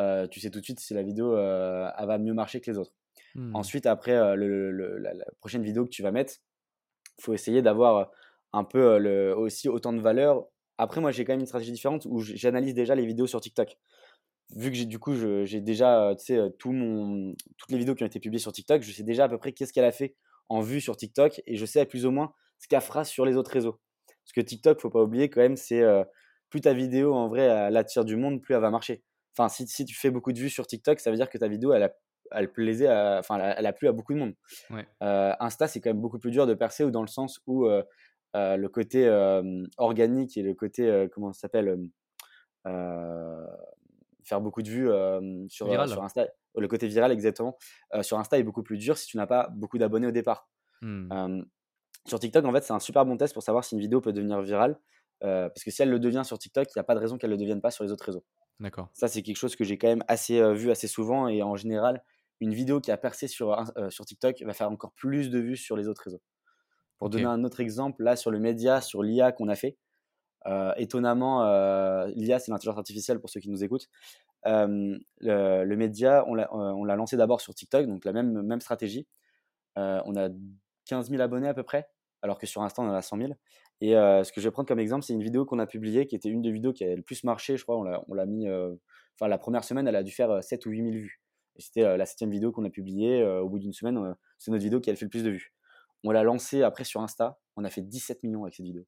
S1: euh, tu sais tout de suite si la vidéo euh, elle va mieux marcher que les autres. Mmh. Ensuite, après le, la, prochaine vidéo que tu vas mettre, il faut essayer d'avoir un peu le, aussi autant de valeur. Après, moi, j'ai quand même une stratégie différente où j'analyse déjà les vidéos sur TikTok. Vu que j'ai du coup, j'ai déjà tout mon, toutes les vidéos qui ont été publiées sur TikTok, je sais déjà à peu près qu'est-ce qu'elle a fait en vue sur TikTok et je sais plus ou moins ce qu'elle fera sur les autres réseaux. Parce que TikTok, faut pas oublier quand même, c'est euh, plus ta vidéo en vrai elle attire du monde, plus elle va marcher. Enfin, si, si, tu fais beaucoup de vues sur TikTok, ça veut dire que ta vidéo, elle a, elle plaisait, enfin, elle, a plu à beaucoup de monde. Euh, Insta, c'est quand même beaucoup plus dur de percer, ou dans le sens où euh, le côté organique et le côté, comment ça s'appelle, faire beaucoup de vues sur, sur, Insta, le côté viral exactement, sur Insta est beaucoup plus dur si tu n'as pas beaucoup d'abonnés au départ. Mmh. Sur TikTok, en fait, c'est un super bon test pour savoir si une vidéo peut devenir virale. Euh, parce que si elle le devient sur TikTok, il n'y a pas de raison qu'elle ne le devienne pas sur les autres réseaux.
S2: D'accord.
S1: Ça, c'est quelque chose que j'ai quand même assez euh, vu assez souvent. Et en général, une vidéo qui a percé sur, euh, sur TikTok va faire encore plus de vues sur les autres réseaux. Pour donner un autre exemple, là, sur le média, sur l'IA qu'on a fait, étonnamment, l'IA, c'est l'intelligence artificielle pour ceux qui nous écoutent. Le, le, média, on l'a lancé d'abord sur TikTok, donc la même, même stratégie. on a 15 000 abonnés à peu près alors que sur Insta, on en a 100 000. Et euh, ce que je vais prendre comme exemple, c'est une vidéo qu'on a publiée, qui était une des vidéos qui a le plus marché, je crois. On l'a mis, euh, enfin, la première semaine, elle a dû faire 7 ou 8 000 vues. Et c'était euh, la septième vidéo qu'on a publiée. au bout d'une semaine, c'est notre vidéo qui a fait le plus de vues. On l'a lancée après sur Insta. On a fait 17 millions avec cette vidéo.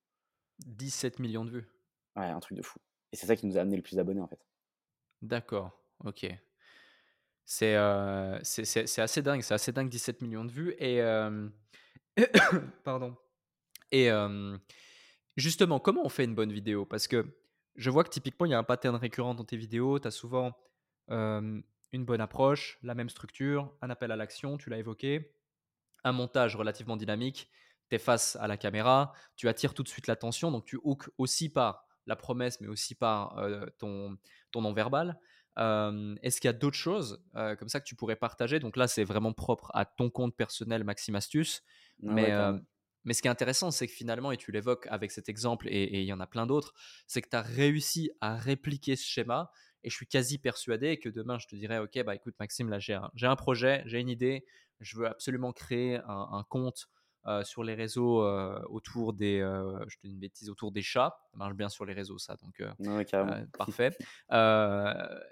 S2: 17 millions de vues
S1: Ouais, un truc de fou. Et c'est ça qui nous a amené le plus d'abonnés, en fait.
S2: D'accord, ok. C'est c'est assez dingue, c'est assez dingue 17 millions de vues. Et. Pardon. Et justement, comment on fait une bonne vidéo? Parce que je vois que typiquement, il y a un pattern récurrent dans tes vidéos. Tu as souvent une bonne approche, la même structure, un appel à l'action, tu l'as évoqué, un montage relativement dynamique, tu es face à la caméra, tu attires tout de suite l'attention, donc tu hook aussi par la promesse, mais aussi par ton, ton non-verbal. Est-ce qu'il y a d'autres choses comme ça que tu pourrais partager? Donc là, c'est vraiment propre à ton compte personnel Maxime Astuce. mais mais ce qui est intéressant, c'est que finalement, et tu l'évoques avec cet exemple, et, il y en a plein d'autres, c'est que tu as réussi à répliquer ce schéma. Et je suis quasi persuadé que demain, je te dirais, OK, bah écoute, Maxime, là, j'ai un, un, projet, j'ai une idée, je veux absolument créer un, compte euh, sur les réseaux euh, autour des, euh, je te dis une bêtise, autour des chats. Ça marche bien sur les réseaux, ça, donc parfait.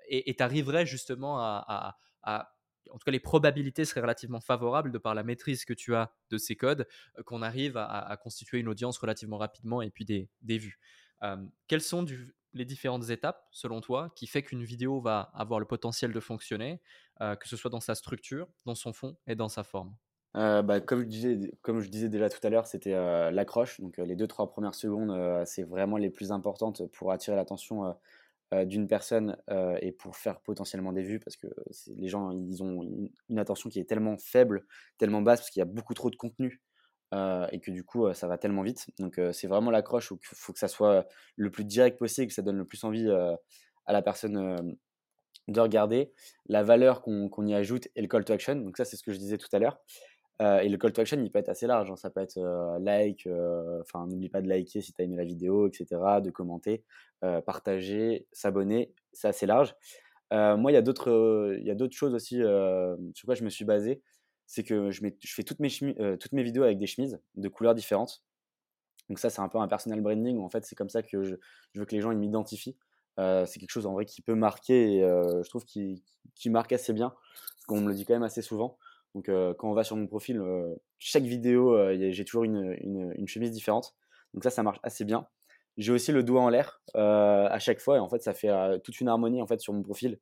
S2: et tu arriverais justement à, à en tout cas, les probabilités seraient relativement favorables de par la maîtrise que tu as de ces codes, qu'on arrive à, constituer une audience relativement rapidement et puis des, vues. Quelles sont les différentes étapes, selon toi, qui fait qu'une vidéo va avoir le potentiel de fonctionner, que ce soit dans sa structure, dans son fond et dans sa forme?
S1: Bah, comme, je disais, comme je disais déjà tout à l'heure, c'était l'accroche. Donc les deux, trois premières secondes, c'est vraiment les plus importantes pour attirer l'attention d'une personne euh, et pour faire potentiellement des vues parce que les gens ils ont une, attention qui est tellement faible, tellement basse parce qu'il y a beaucoup trop de contenu euh, et que du coup ça va tellement vite. Donc c'est vraiment l'accroche où il faut que ça soit le plus direct possible, que ça donne le plus envie à la personne de regarder. La valeur qu'on y ajoute et le call to action. Donc ça c'est ce que je disais tout à l'heure. Euh, et le call to action, il peut être assez large. Hein. Ça peut être euh, like, euh, enfin, n'oublie pas de liker si tu as aimé la vidéo, etc., de commenter, partager, s'abonner. C'est assez large. moi, il y a d'autres choses aussi sur quoi je me suis basé. C'est que je, fais toutes mes, toutes mes vidéos avec des chemises de couleurs différentes. Donc, ça, c'est un peu un personal branding. en fait, c'est comme ça que je, veux que les gens m'identifient. c'est quelque chose en vrai qui peut marquer et je trouve qu'il marque assez bien, parce qu'on me le dit quand même assez souvent. Donc quand on va sur mon profil, chaque vidéo, j'ai toujours une, chemise différente. Donc ça, ça marche assez bien. J'ai aussi le doigt en l'air à chaque fois et en fait, ça fait toute une harmonie en fait sur mon profil.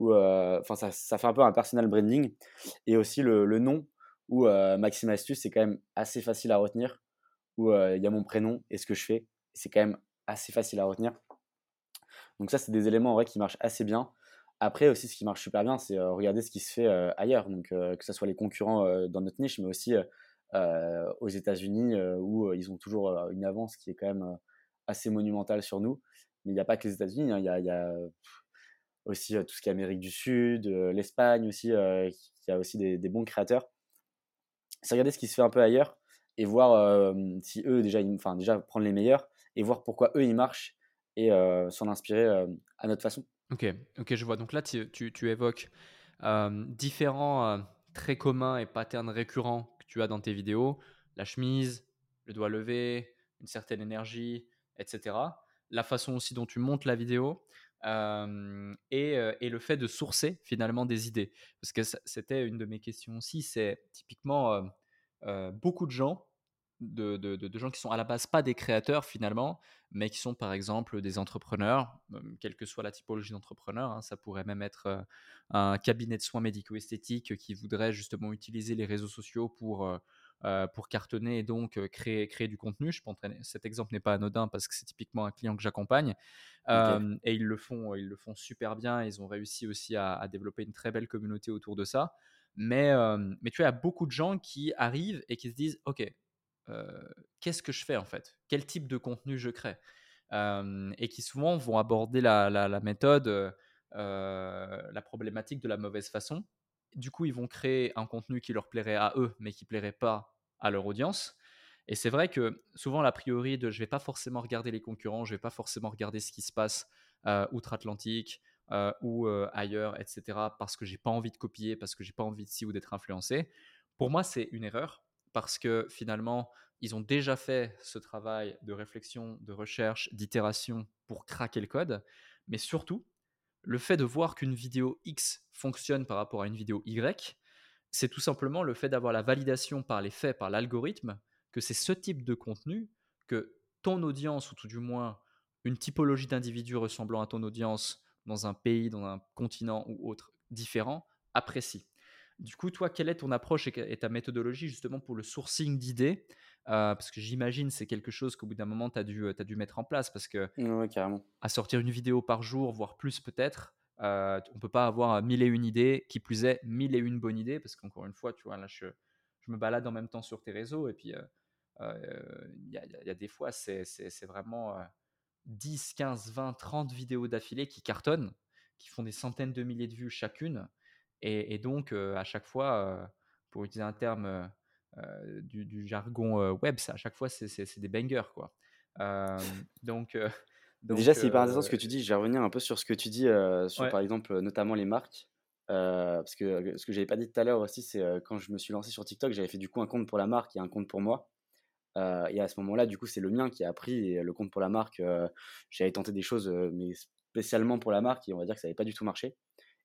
S1: Enfin, ça, ça, fait un peu un personal branding et aussi le, le nom où Maxime Astuce, c'est quand même assez facile à retenir. Où il y a mon prénom et ce que je fais, c'est quand même assez facile à retenir. Donc ça, c'est des éléments en vrai qui marchent assez bien. Après aussi, ce qui marche super bien, c'est regarder ce qui se fait ailleurs. Donc que ce soit les concurrents dans notre niche, mais aussi aux États-Unis où ils ont toujours une avance qui est quand même assez monumentale sur nous. Mais il n'y a pas que les États-Unis, hein. il y, a, aussi tout ce qui est Amérique du Sud, l'Espagne aussi, qui a aussi des, bons créateurs. C'est regarder ce qui se fait un peu ailleurs et voir si eux déjà, enfin déjà prendre les meilleurs et voir pourquoi eux ils marchent et s'en inspirer à notre façon.
S2: Ok, ok, je vois. Donc là, tu, évoques différents traits communs et patterns récurrents que tu as dans tes vidéos la chemise, le doigt levé, une certaine énergie, etc. La façon aussi dont tu montes la vidéo. et, et, le fait de sourcer finalement des idées. Parce que c'était une de mes questions aussi, c'est typiquement beaucoup de gens de, de, gens qui sont à la base pas des créateurs finalement, mais qui sont par exemple des entrepreneurs, quelle que soit la typologie d'entrepreneur. Hein. ça pourrait même être euh, un cabinet de soins médico-esthétiques qui voudrait justement utiliser les réseaux sociaux pour, euh, euh, pour cartonner et donc créer, créer du contenu. Je pense cet exemple n'est pas anodin parce que c'est typiquement un client que j'accompagne. et ils le, font, ils le font super bien. Ils ont réussi aussi à, à développer une très belle communauté autour de ça. Mais, mais tu vois, il y a beaucoup de gens qui arrivent et qui se disent, OK, qu'est-ce que je fais en fait? Quel type de contenu je crée? Et qui souvent vont aborder la, méthode, la problématique de la mauvaise façon. Du coup, ils vont créer un contenu qui leur plairait à eux, mais qui plairait pas à leur audience. Et c'est vrai que souvent, l'a priori de je vais pas forcément regarder les concurrents, je vais pas forcément regarder ce qui se passe outre-Atlantique ou ailleurs, etc., parce que j'ai pas envie de copier, parce que j'ai pas envie de ci ou d'être influencé. Pour moi, c'est une erreur parce que finalement, ils ont déjà fait ce travail de réflexion, de recherche, d'itération pour craquer le code. Mais surtout, le fait de voir qu'une vidéo X fonctionne par rapport à une vidéo Y, c'est tout simplement le fait d'avoir la validation par les faits, par l'algorithme, que c'est ce type de contenu que ton audience, ou tout du moins une typologie d'individus ressemblant à ton audience dans un pays, dans un continent ou autre différent, apprécie. Du coup, toi, quelle est ton approche et ta méthodologie justement pour le sourcing d'idées? Euh, Parce que j'imagine c'est quelque chose qu'au bout d'un moment, tu as, dû, as dû mettre en place. Parce que
S1: carrément.
S2: à sortir une vidéo par jour, voire plus peut-être, euh, on peut pas avoir mille et une idées, qui plus est, mille et une bonnes idées. Parce qu'encore une fois, tu vois, là, je, je, me balade en même temps sur tes réseaux. Et puis, il euh, y, a, y, a, des fois, c'est vraiment 10, 15, 20, 30 vidéos d'affilée qui cartonnent, qui font des centaines de milliers de vues chacune. Et, donc, à chaque fois, pour utiliser un terme du, jargon web, à chaque fois, c'est des bangers. Quoi. donc,
S1: Déjà, c'est hyper intéressant ce que tu dis. Je vais revenir un peu sur ce que tu dis, sur par exemple, notamment les marques. parce que ce que j'avais pas dit tout à l'heure aussi, c'est quand je me suis lancé sur TikTok, j'avais fait du coup un compte pour la marque et un compte pour moi. et à ce moment-là, du coup, c'est le mien qui a pris et le compte pour la marque. j'avais tenté des choses, mais spécialement pour la marque, et on va dire que ça n'avait pas du tout marché.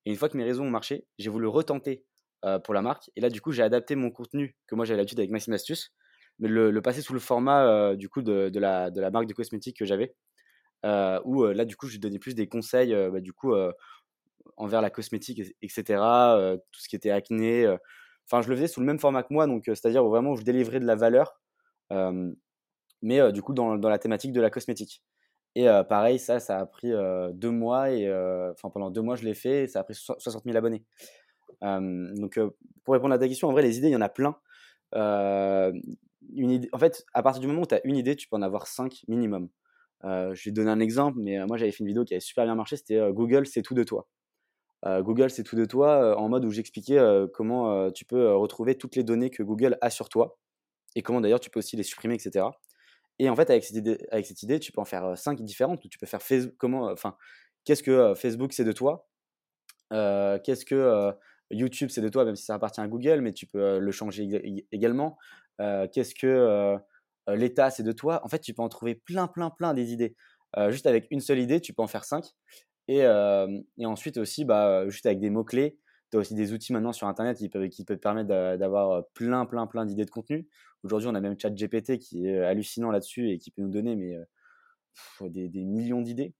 S1: Et une fois que mes réseaux ont marché, j'ai voulu retenter euh, pour la marque. Et là, du coup, j'ai adapté mon contenu que moi j'avais l'habitude avec Maxime Astuce, mais le, passer sous le format euh, du coup de, la, de la marque de cosmétiques que j'avais. Euh, où là, du coup, je donnais plus des conseils bah, du coup, envers la cosmétique, etc. tout ce qui était acné. Enfin, je le faisais sous le même format que moi, donc c'est-à-dire vraiment où je délivrais de la valeur, mais du coup dans, dans la thématique de la cosmétique. Et pareil, ça, ça a pris deux mois. Et enfin, pendant deux mois, je l'ai fait. Et ça a pris 60 000 abonnés. donc, pour répondre à ta question, en vrai, les idées, il y en a plein. une idée, en fait, à partir du moment où tu as une idée, tu peux en avoir cinq minimum. je vais donner un exemple, mais moi, j'avais fait une vidéo qui avait super bien marché. C'était Google, c'est tout de toi. Google, c'est tout de toi, en mode où j'expliquais comment tu peux retrouver toutes les données que Google a sur toi et comment d'ailleurs tu peux aussi les supprimer, etc. Et en fait, avec cette idée, tu peux en faire cinq différentes. Tu peux faire Facebook, comment, enfin, qu'est-ce que Facebook c'est de toi? Qu'est-ce que YouTube c'est de toi, même si ça appartient à Google, mais tu peux le changer également. qu'est-ce que l'État c'est de toi? En fait, tu peux en trouver plein, plein, plein des idées. juste avec une seule idée, tu peux en faire cinq. Et, et ensuite aussi, bah, juste avec des mots-clés, tu as aussi des outils maintenant sur Internet qui peuvent, permettre d'avoir plein, plein, plein d'idées de contenu. Aujourd'hui, on a même ChatGPT qui est hallucinant là-dessus et qui peut nous donner mais, des, des, millions d'idées.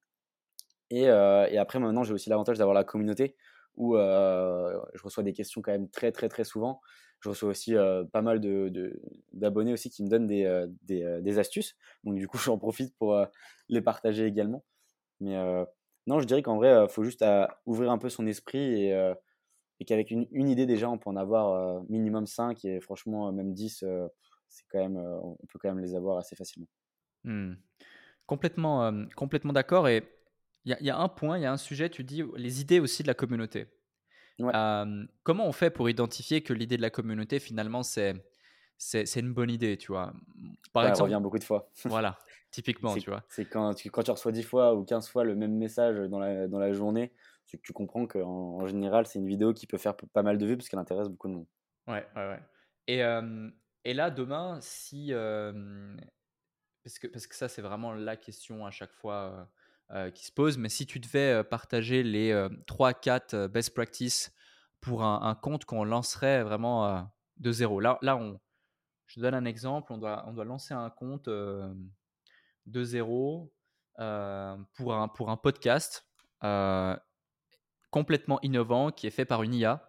S1: Et, après, maintenant, j'ai aussi l'avantage d'avoir la communauté où je reçois des questions quand même très, très, très souvent. Je reçois aussi pas mal d'abonnés de, aussi qui me donnent des, des, astuces. Donc, du coup, j'en profite pour les partager également. Mais non, je dirais qu'en vrai, il faut juste ouvrir un peu son esprit et, et qu'avec une, une, idée déjà, on peut en avoir minimum 5 et franchement, même 10, c'est quand même, on peut quand même les avoir assez facilement.
S2: Mmh. Complètement, complètement d'accord. Et il y, y, a un point, il y a un sujet, tu dis les idées aussi de la communauté. comment on fait pour identifier que l'idée de la communauté, finalement, c'est c'est une bonne idée, tu vois?
S1: Par exemple, revient beaucoup de fois.
S2: voilà, typiquement, tu vois?
S1: C'est quand tu, quand tu reçois 10 fois ou 15 fois le même message dans la, dans la journée, tu comprends qu'en en général, c'est une vidéo qui peut faire pas mal de vues parce qu'elle intéresse beaucoup de monde.
S2: Ouais, ouais, ouais. Et, et là, demain, si. parce, que, parce que ça, c'est vraiment la question à chaque fois euh, qui se pose. Mais si tu devais partager les 3-4 euh, best practices pour un, compte qu'on lancerait vraiment de zéro. Là, là on, je donne un exemple. On doit, on doit lancer un compte de zéro pour, un, pour un podcast complètement innovant qui est fait par une IA.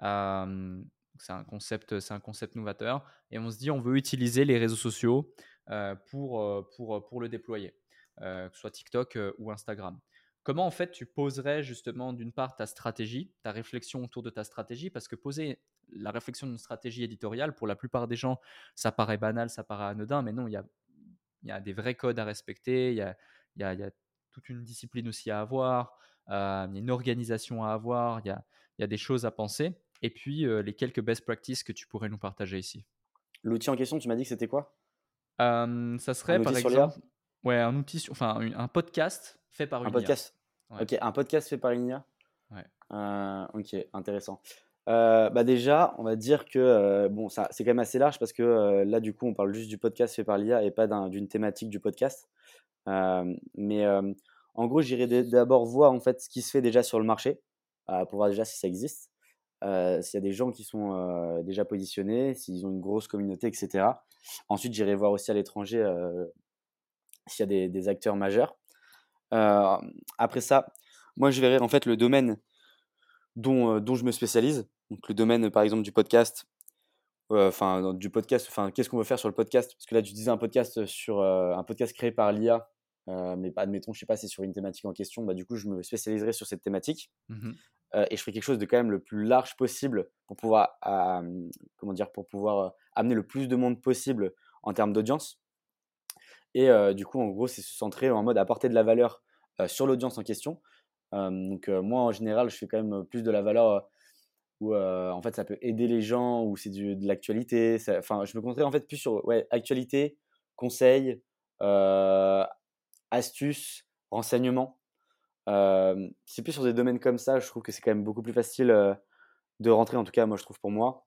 S2: c'est un concept, c'est un concept novateur. Et on se dit, on veut utiliser les réseaux sociaux pour, pour, pour le déployer. Euh, que ce soit TikTok euh, ou Instagram. Comment en fait tu poserais justement d'une part ta stratégie, ta réflexion autour de ta stratégie, parce que poser la réflexion d'une stratégie éditoriale, pour la plupart des gens, ça paraît banal, ça paraît anodin, mais non, il y a, y a des vrais codes à respecter, il y a, y, a, y a, toute une discipline aussi à avoir, euh, il y a une organisation à avoir, il y a, y a, des choses à penser, et puis les quelques best practices que tu pourrais nous partager ici.
S1: L'outil en question, tu m'as dit que c'était quoi?
S2: Ça serait par exemple Ouais, un outil, enfin un podcast fait par une
S1: un podcast. Ok, un podcast fait par une IA. Ouais. Euh, ok, intéressant. Euh, bah déjà, on va dire que euh, bon, ça, c'est quand même assez large parce que là, du coup, on parle juste du podcast fait par l'IA et pas d'une thématique du podcast. mais en gros, j'irai d'abord voir en fait ce qui se fait déjà sur le marché pour voir déjà si ça existe, s'il y a des gens qui sont déjà positionnés, s'ils ont une grosse communauté, etc. Ensuite, j'irai voir aussi à l'étranger s'il y a des, acteurs majeurs. Euh, après ça, moi, je verrai en fait le domaine dont, euh, je me spécialise. Donc, le domaine, par exemple, du podcast. Euh, enfin, du podcast. Enfin, qu'est-ce qu'on veut faire sur le podcast? Parce que là, tu disais un podcast sur un podcast créé par l'IA, mais pas, admettons, je sais pas, c'est sur une thématique en question. Bah, du coup, je me spécialiserai sur cette thématique mmh et je ferai quelque chose de quand même le plus large possible pour pouvoir, comment dire, pour pouvoir amener le plus de monde possible en termes d'audience. Et du coup, en gros, c'est se centrer en mode apporter de la valeur sur l'audience en question. donc, moi, en général, je fais quand même plus de la valeur où en fait ça peut aider les gens, ou c'est de l'actualité. Enfin, je me concentrerai en fait plus sur ouais, actualité, conseils, astuces, renseignements. c'est plus sur des domaines comme ça, je trouve que c'est quand même beaucoup plus facile de rentrer, en tout cas, moi je trouve pour moi,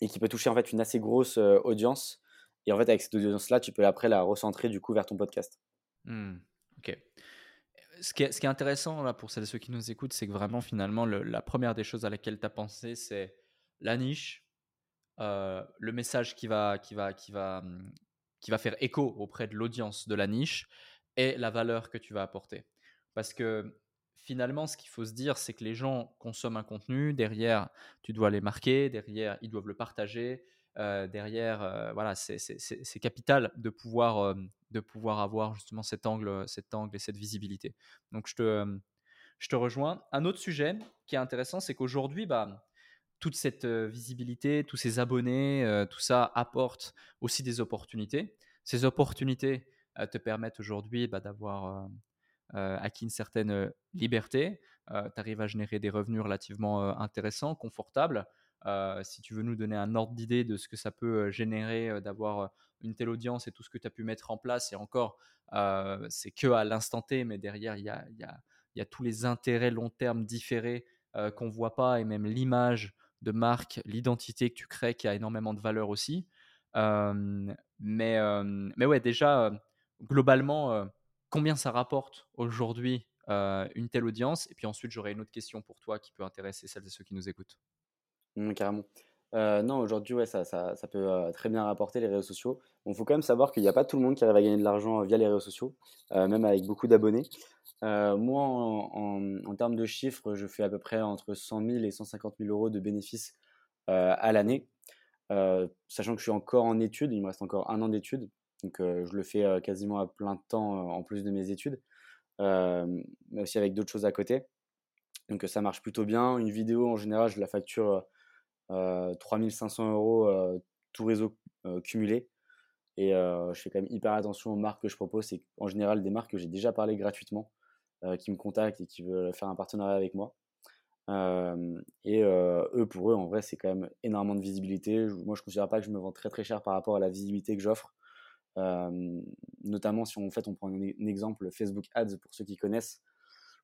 S1: et qui peut toucher en fait une assez grosse audience et en fait, avec cette audience-là, tu peux après la recentrer du coup vers ton podcast.
S2: Mmh, ok. Ce qui, est, intéressant là pour celles et ceux qui nous écoutent, c'est que vraiment finalement, la première des choses à laquelle tu as pensé, c'est la niche, euh, le message qui va, qui, va, qui, va, qui va faire écho auprès de l'audience de la niche et la valeur que tu vas apporter. Parce que finalement, ce qu'il faut se dire, c'est que les gens consomment un contenu, derrière, tu dois les marquer, derrière, ils doivent le partager, euh, derrière, euh, voilà, c'est capital de pouvoir, euh, de pouvoir avoir justement cet angle, cet angle et cette visibilité. Donc, je te, je te rejoins. Un autre sujet qui est intéressant, c'est qu'aujourd'hui, bah, toute cette visibilité, tous ces abonnés, tout ça apporte aussi des opportunités. Ces opportunités te permettent aujourd'hui bah, d'avoir acquis une certaine liberté. tu arrives à générer des revenus relativement intéressants, confortables. Euh, si tu veux nous donner un ordre d'idée de ce que ça peut euh, générer euh, d'avoir une telle audience et tout ce que tu as pu mettre en place, et encore, c'est que à l'instant T, mais derrière, il y a, y, a, tous les intérêts long terme différés qu'on voit pas, et même l'image de marque, l'identité que tu crées qui a énormément de valeur aussi. mais, mais ouais, déjà, globalement, combien ça rapporte aujourd'hui une telle audience? Et puis ensuite, j'aurai une autre question pour toi qui peut intéresser celles et ceux qui nous écoutent.
S1: Mmh, carrément. non, aujourd'hui, ouais, ça, ça, ça peut très bien rapporter les réseaux sociaux. Il faut quand même savoir qu'il n'y a pas tout le monde qui arrive à gagner de l'argent via les réseaux sociaux, même avec beaucoup d'abonnés. moi, en, en, termes de chiffres, je fais à peu près entre 100 000 et 150 000 euros de bénéfices à l'année, sachant que je suis encore en études, il me reste encore un an d'études, donc je le fais quasiment à plein temps en plus de mes études, mais aussi avec d'autres choses à côté. Donc ça marche plutôt bien. Une vidéo, en général, je la facture 3500 euros tout réseau cumulé. Et je fais quand même hyper attention aux marques que je propose. C'est en général des marques que j'ai déjà parlé gratuitement, qui me contactent et qui veulent faire un partenariat avec moi. et eux, pour eux, en vrai, c'est quand même énormément de visibilité. Moi, je ne considère pas que je me vends très très cher par rapport à la visibilité que j'offre. Notamment si on, fait, on prend un, exemple Facebook Ads pour ceux qui connaissent.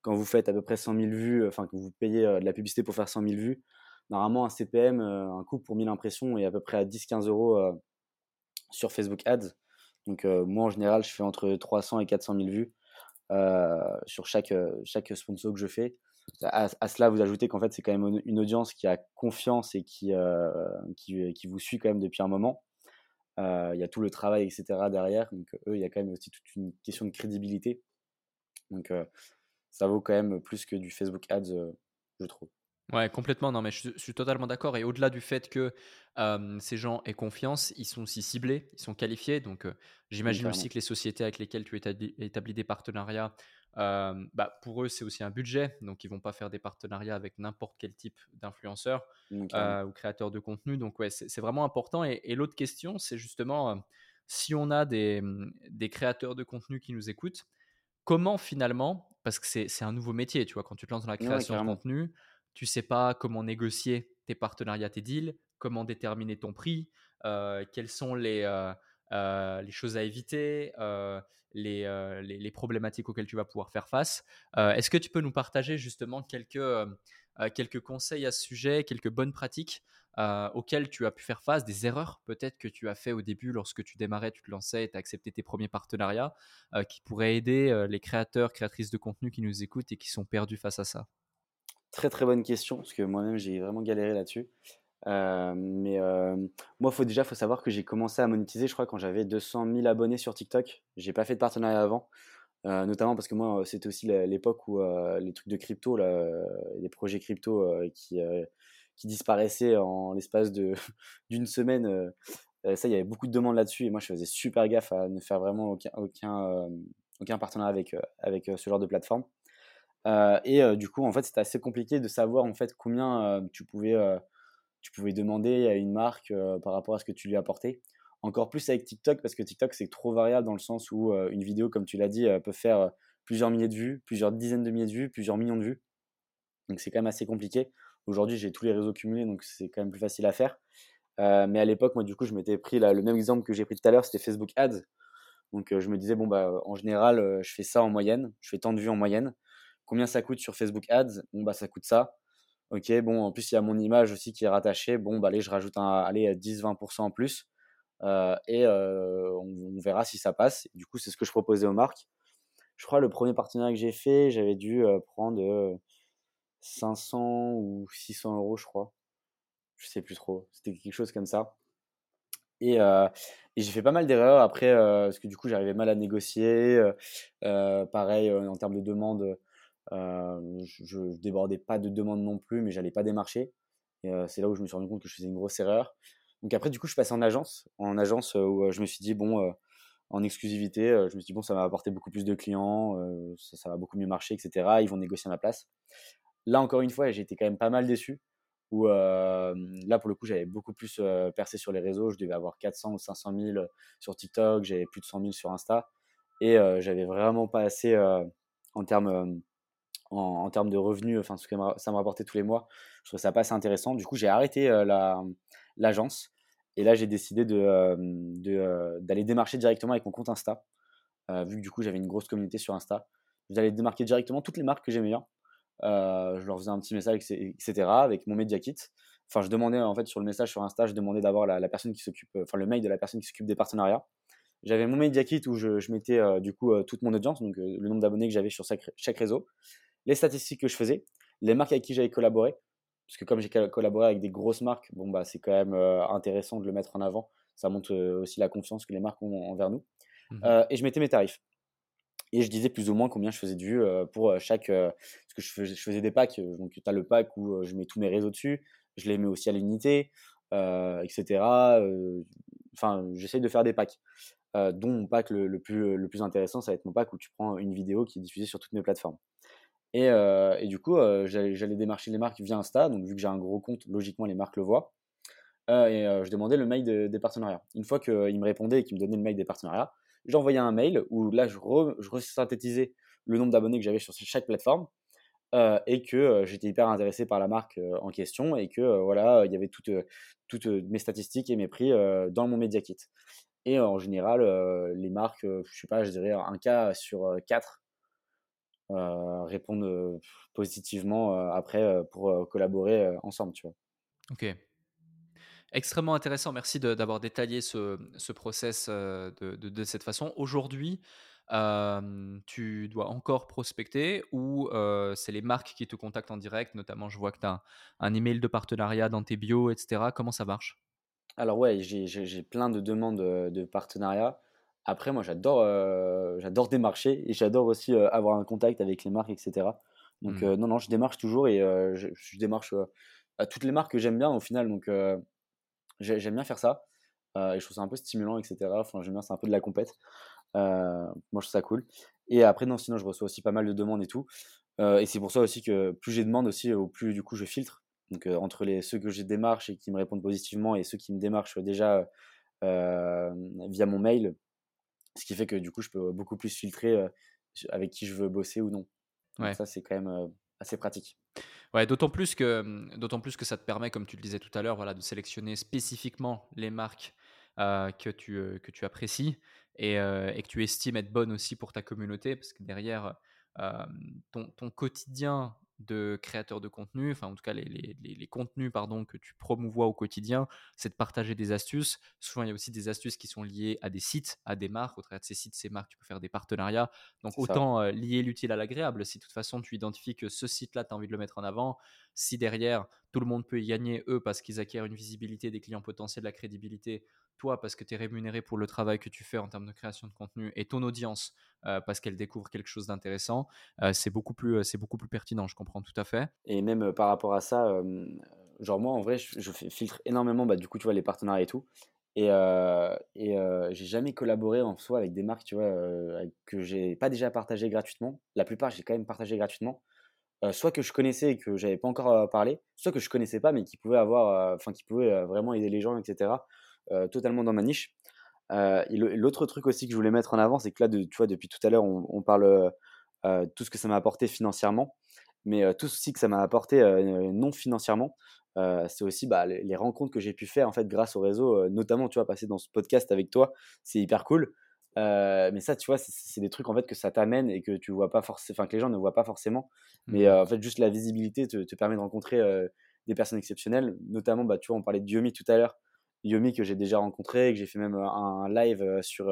S1: Quand vous faites à peu près 100 000 vues, enfin que vous payez de la publicité pour faire 100 000 vues, normalement un CPM, un coût pour 1000 impressions est à peu près à 10-15 euros sur Facebook Ads. Donc moi en général, je fais entre 300 et 400 000 vues sur chaque, chaque sponsor que je fais. À, cela, vous ajoutez qu'en fait, c'est quand même une audience qui a confiance et qui, qui, qui, vous suit quand même depuis un moment. Il y a tout le travail, etc. derrière. Donc, eux, il y a quand même aussi toute une question de crédibilité. Donc, ça vaut quand même plus que du Facebook Ads, je trouve.
S2: Ouais, complètement. Non, mais je, suis totalement d'accord. Et au-delà du fait que ces gens aient confiance, ils sont aussi ciblés, ils sont qualifiés. Donc, j'imagine aussi que les sociétés avec lesquelles tu établis, des partenariats, bah, pour eux, c'est aussi un budget. Donc, ils vont pas faire des partenariats avec n'importe quel type d'influenceur ou créateur de contenu. Donc, ouais, c'est vraiment important. Et, l'autre question, c'est justement si on a des, des créateurs de contenu qui nous écoutent, comment finalement, parce que c'est un nouveau métier, tu vois, quand tu te lances dans la création de contenu, tu sais pas comment négocier tes partenariats, tes deals, comment déterminer ton prix, euh, quelles sont les, euh, euh, les choses à éviter, les, problématiques auxquelles tu vas pouvoir faire face. Est-ce que tu peux nous partager justement quelques, quelques conseils à ce sujet, quelques bonnes pratiques auxquelles tu as pu faire face, des erreurs peut-être que tu as fait au début lorsque tu démarrais, tu te lançais et tu as accepté tes premiers partenariats, qui pourraient aider les créateurs, créatrices de contenu qui nous écoutent et qui sont perdus face à ça?
S1: Très très bonne question, parce que moi-même j'ai vraiment galéré là-dessus. Euh, mais euh, moi, faut déjà faut savoir que j'ai commencé à monétiser, je crois, quand j'avais 200 000 abonnés sur TikTok. J'ai pas fait de partenariat avant, euh, notamment parce que moi, c'était aussi l'époque où les trucs de crypto, les projets crypto qui, qui disparaissaient en l'espace d'une semaine. ça, il y avait beaucoup de demandes là-dessus, et moi, je faisais super gaffe à ne faire vraiment aucun, aucun, aucun partenariat avec, avec ce genre de plateforme. Euh, et euh, du coup, en fait, c'était assez compliqué de savoir en fait combien euh, tu pouvais tu pouvais demander à une marque par rapport à ce que tu lui apportais. Encore plus avec TikTok parce que TikTok c'est trop variable dans le sens où une vidéo, comme tu l'as dit, peut faire plusieurs milliers de vues, plusieurs dizaines de milliers de vues, plusieurs millions de vues. Donc c'est quand même assez compliqué. Aujourd'hui, j'ai tous les réseaux cumulés, donc c'est quand même plus facile à faire. mais à l'époque, moi, du coup, je m'étais pris le même exemple que j'ai pris tout à l'heure, c'était Facebook Ads. Donc je me disais, bon, bah, en général, je fais ça en moyenne, je fais tant de vues en moyenne. Combien ça coûte sur Facebook Ads? Bon, bah, ça coûte ça. Ok, bon, en plus, il y a mon image aussi qui est rattachée. Bon, bah, allez, je rajoute un, allez, 10-20% en plus. Euh, et euh, on, verra si ça passe. Du coup, c'est ce que je proposais aux marques. Je crois le premier partenariat que j'ai fait, j'avais dû euh, prendre 500 ou 600 euros, je crois. Je sais plus trop. C'était quelque chose comme ça. Et, et j'ai fait pas mal d'erreurs après, parce que du coup, j'arrivais mal à négocier. pareil, en termes de demande, euh, je, ne débordais pas de demandes non plus, mais j'allais pas démarcher. Euh, c'est là où je me suis rendu compte que je faisais une grosse erreur. Donc après, du coup, je passais en agence, en agence euh, où je me suis dit bon, en exclusivité, je me suis dit bon, ça va apporter beaucoup plus de clients, ça, va beaucoup mieux marcher, etc. Ils vont négocier à ma place. Là, encore une fois, j'ai été quand même pas mal déçu. Où là, pour le coup, j'avais beaucoup plus percé sur les réseaux. Je devais avoir 400 ou 500 000 sur TikTok, j'avais plus de 100 000 sur Insta, et j'avais vraiment pas assez en termes en, termes de revenus, enfin ce que ça me rapportait tous les mois. Je trouvais ça pas assez intéressant. Du coup, j'ai arrêté l'agence et là, j'ai décidé d'aller de, de, démarcher directement avec mon compte Insta. vu que du coup, j'avais une grosse communauté sur Insta. J'allais démarquer directement toutes les marques que j'aimais bien. je leur faisais un petit message, etc. avec mon Media Kit. Enfin, je demandais en fait sur le message sur Insta, je demandais d'avoir la, la, personne qui s'occupe, enfin le mail de la personne qui s'occupe des partenariats. J'avais mon Media Kit où je, mettais du coup toute mon audience, donc le nombre d'abonnés que j'avais sur chaque réseau, les statistiques que je faisais, les marques avec qui j'avais collaboré, parce que comme j'ai collaboré avec des grosses marques, bon bah c'est quand même intéressant de le mettre en avant. Ça montre aussi la confiance que les marques ont envers nous. Mmh et je mettais mes tarifs et je disais plus ou moins combien je faisais de vues pour chaque. parce que je faisais, je faisais des packs, donc tu as le pack où je mets tous mes réseaux dessus, je les mets aussi à l'unité, etc. Enfin, j'essaye de faire des packs, dont mon pack le, plus, le plus intéressant, ça va être mon pack où tu prends une vidéo qui est diffusée sur toutes mes plateformes. Et, et du coup, j'allais démarcher les marques via Insta, donc vu que j'ai un gros compte, logiquement les marques le voient. et je demandais le mail des partenariats. Une fois qu'ils me répondaient et qu'ils me donnaient le mail des partenariats, j'envoyais un mail où là, je, resynthétisais le nombre d'abonnés que j'avais sur chaque plateforme euh, et que euh, j'étais hyper intéressé par la marque euh, en question et que voilà, il y avait toutes, mes statistiques et mes prix dans mon Media Kit. Et en général, les marques, je sais pas, je dirais un cas sur quatre répondent positivement après pour collaborer ensemble, tu vois.
S2: Ok, Extrêmement intéressant. Merci d'avoir détaillé ce, ce process euh, de, de, cette façon. Aujourd'hui, tu dois encore prospecter ou euh, c'est les marques qui te contactent en direct? Notamment, je vois que tu as un, email de partenariat dans tes bios, etc. Comment ça marche?
S1: Alors ouais, j'ai plein de demandes euh, de partenariat. Après, moi, j'adore j'adore démarcher et j'adore aussi avoir un contact avec les marques, etc. Donc mmh. non, non, je démarche toujours et je, je, démarche à toutes les marques que j'aime bien au final. Donc J'aime bien faire ça. Euh, et je trouve ça un peu stimulant, etc. Enfin, j'aime bien, c'est un peu de la compète. Euh, moi, je trouve ça cool. Et après, non, sinon, je reçois aussi pas mal de demandes et tout. Euh, et c'est pour ça aussi que plus j'ai de demandes aussi, au plus du coup, je filtre. Donc, entre les, ceux que j'ai démarche et qui me répondent positivement et ceux qui me démarchent déjà via mon mail, ce qui fait que du coup, je peux beaucoup plus filtrer avec qui je veux bosser ou non. Donc, ça, c'est quand même assez pratique.
S2: Ouais, d'autant plus que mmh, d'autant plus que ça te permet, comme tu le disais tout à l'heure, voilà, de sélectionner spécifiquement les marques que tu que tu apprécies et, et, que tu estimes être bonnes aussi pour ta communauté, parce que derrière ton, ton quotidien de créateurs de contenu, enfin en tout cas les, les, les, contenus pardon, que tu promouvois au quotidien, c'est de partager des astuces. Souvent il y a aussi des astuces qui sont liées à des sites, à des marques. Au travers de ces sites, ces marques, tu peux faire des partenariats. Donc autant euh, lier l'utile à l'agréable. Si de toute façon tu identifies que ce site-là, tu as envie de le mettre en avant, si derrière tout le monde peut y gagner, eux, parce qu'ils acquièrent une visibilité, des clients potentiels, de la crédibilité, toi parce que tu es rémunéré pour le travail que tu fais en termes de création de contenu et ton audience euh, parce qu'elle découvre quelque chose d'intéressant, euh, c'est beaucoup, plus, euh, beaucoup plus pertinent, je comprends tout à fait.
S1: Et même par rapport à ça, genre moi en vrai, je, filtre énormément bah, du coup, tu vois, les partenariats et tout. Et, et j'ai jamais collaboré en soi avec des marques, tu vois, que j'ai pas déjà partagé gratuitement. La plupart, j'ai quand même partagé gratuitement. soit que je connaissais et que j'avais pas encore parlé, soit que je connaissais pas mais qui pouvaient avoir, enfin qui pouvaient vraiment aider les gens, etc. Euh, totalement dans ma niche. Euh, l'autre truc aussi que je voulais mettre en avant, c'est que là, de, tu vois, depuis tout à l'heure, on, parle euh, tout ce que ça m'a apporté financièrement, mais tout ce que ça m'a apporté non financièrement, c'est aussi bah, les, rencontres que j'ai pu faire en fait grâce au réseau, notamment tu vois passer dans ce podcast avec toi, c'est hyper cool. mais ça, tu vois, c'est des trucs en fait que ça t'amène et que tu vois pas forcément, enfin que les gens ne voient pas forcément. Mais mmh. en fait, juste la visibilité te, te permet de rencontrer des personnes exceptionnelles. Notamment, bah, tu vois, on parlait de Diomi tout à l'heure. Yomi que j'ai déjà rencontré, que j'ai fait même un live sur,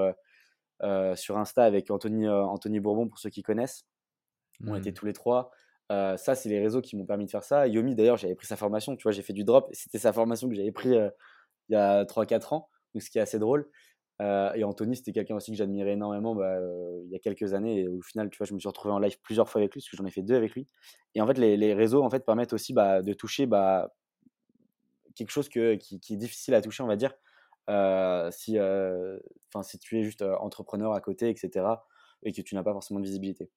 S1: sur Insta avec Anthony, Anthony Bourbon pour ceux qui connaissent. On était mmh. tous les trois. ça, c'est les réseaux qui m'ont permis de faire ça. Yomi, d'ailleurs, j'avais pris sa formation. Tu vois, j'ai fait du drop. C'était sa formation que j'avais pris il y a 3-4 ans, donc ce qui est assez drôle. et Anthony, c'était quelqu'un aussi que j'admirais énormément bah, il y a quelques années. Et au final, tu vois, je me suis retrouvé en live plusieurs fois avec lui, parce que j'en ai fait deux avec lui. Et en fait, les, les réseaux en fait, permettent aussi bah, de toucher bah, quelque chose que, qui, est difficile à toucher, on va dire, euh, si, euh, si tu es juste euh, entrepreneur à côté, etc., et que tu n'as pas forcément de visibilité.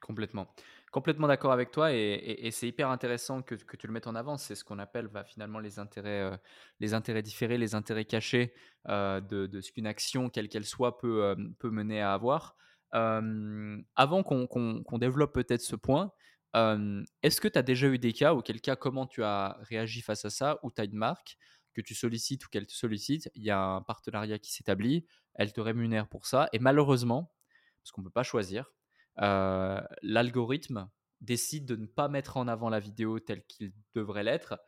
S2: Complètement. Complètement d'accord avec toi et, c'est hyper intéressant que, que, tu le mettes en avant. C'est ce qu'on appelle bah, finalement les intérêts, les intérêts différés, les intérêts cachés de, ce qu'une action, quelle qu'elle soit, peut, peut mener à avoir. avant qu'on développe peut-être ce point, est-ce que tu as déjà eu des cas, auquel cas, comment tu as réagi face à ça, où tu as une marque que tu sollicites ou qu'elle te sollicite, il y a un partenariat qui s'établit, elle te rémunère pour ça, et malheureusement, parce qu'on ne peut pas choisir, l'algorithme décide de ne pas mettre en avant la vidéo telle qu'il devrait l'être,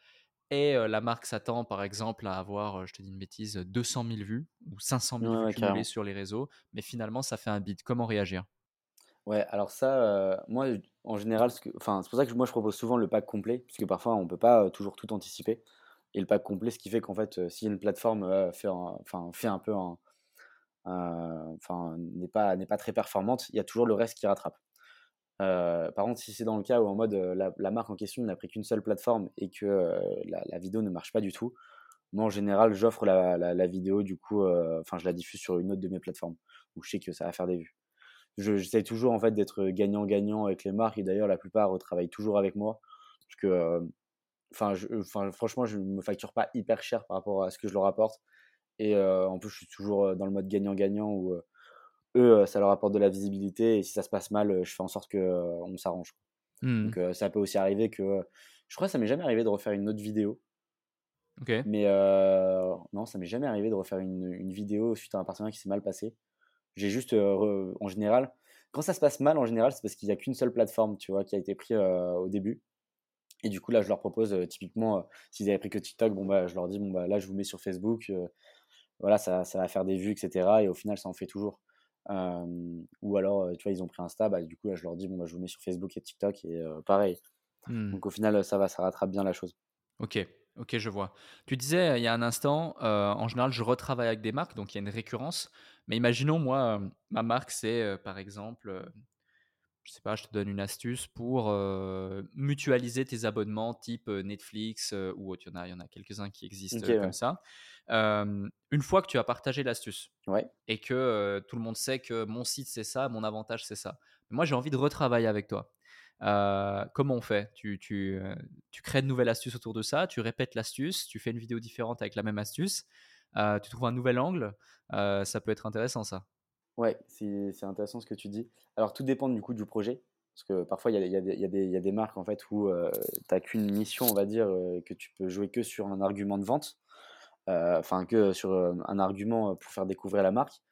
S2: et la marque s'attend par exemple à avoir, je te dis une bêtise, 200 000 vues ou 500 000
S1: Ouais,
S2: vues cumulées sur les réseaux, mais finalement ça fait un bid. Comment réagir?
S1: Ouais, alors ça, moi, en général, que c'est pour ça que moi je propose souvent le pack complet, puisque parfois on peut pas, heu, toujours tout anticiper et le pack complet, ce qui fait qu'en fait, heu, si une plateforme, heu, fait un peu n'est pas très performante, il y a toujours le reste qui rattrape. Par contre, si c'est dans le cas où en mode, la marque en question n'a pris qu'une seule plateforme et que, la vidéo ne marche pas du tout, moi en général j'offre la vidéo du coup, enfin je la diffuse sur une autre de mes plateformes, où je sais que ça va faire des vues. Je j'essaye toujours en fait d'être, gagnant-gagnant avec les marques. Et d'ailleurs la plupart, heu, travaillent toujours avec moi. Parce que, enfin je enfin franchement je me facture pas hyper cher par rapport à ce que je leur apporte. Et en plus je suis toujours, dans le mode gagnant-gagnant où, eux, ça leur apporte de la visibilité. Et si ça se passe mal, je fais en sorte que, on s'arrange.
S2: Mmh.
S1: Donc ça peut aussi arriver que, je crois que ça m'est jamais arrivé de refaire une autre vidéo, mais non, ça m'est jamais arrivé de refaire une une vidéo suite à un partenariat qui s'est mal passé. J'ai juste, re en général, quand ça se passe mal, en général, c'est parce qu'il y a qu'une seule plateforme, tu vois, qui a été pris, heu, au début et du coup, là, je leur propose, heu, typiquement, s'ils avaient pris que TikTok, bon, bah, je leur dis: «Bon, bah, là, je vous mets sur Facebook, voilà, ça ça va faire des vues et cetera» et au final, ça en fait toujours. Ou alors, tu vois, ils ont pris Insta, bah, du coup, là, je leur dis: «Bon, bah, je vous mets sur Facebook et TikTok» et pareil.
S2: Mmh.
S1: Donc au final, ça va, ça rattrape bien la chose.
S2: OK, OK, je vois. Tu disais, heu, il y a un instant, heu, en général, je retravaille avec des marques, donc il y a une récurrence. Mais imaginons moi, hem, ma marque, c'est, par exemple, je sais pas, je te donne une astuce pour, mutualiser tes abonnements type, Netflix, ou autre. Il y en a il y en a quelques-uns qui existent, comme
S1: ouais.
S2: ça. Une fois que tu as partagé l'astuce
S1: Ouais.
S2: et que, tout le monde sait que mon site, c'est ça, mon avantage, c'est ça. Moi, j'ai envie de retravailler avec toi. Comment on fait? Tu tu, tu crées une nouvelle astuce autour de ça, tu répètes l'astuce, tu fais une vidéo différente avec la même astuce, tu trouves un nouvel angle, ça peut être intéressant ça.
S1: Ouais, c'est intéressant ce que tu dis. Alors tout dépend du coup du projet, parce que parfois il y a des marques en fait où, tu as qu'une mission on va dire, que tu peux jouer que sur un argument de vente, enfin que sur, un argument, pour faire découvrir la marque,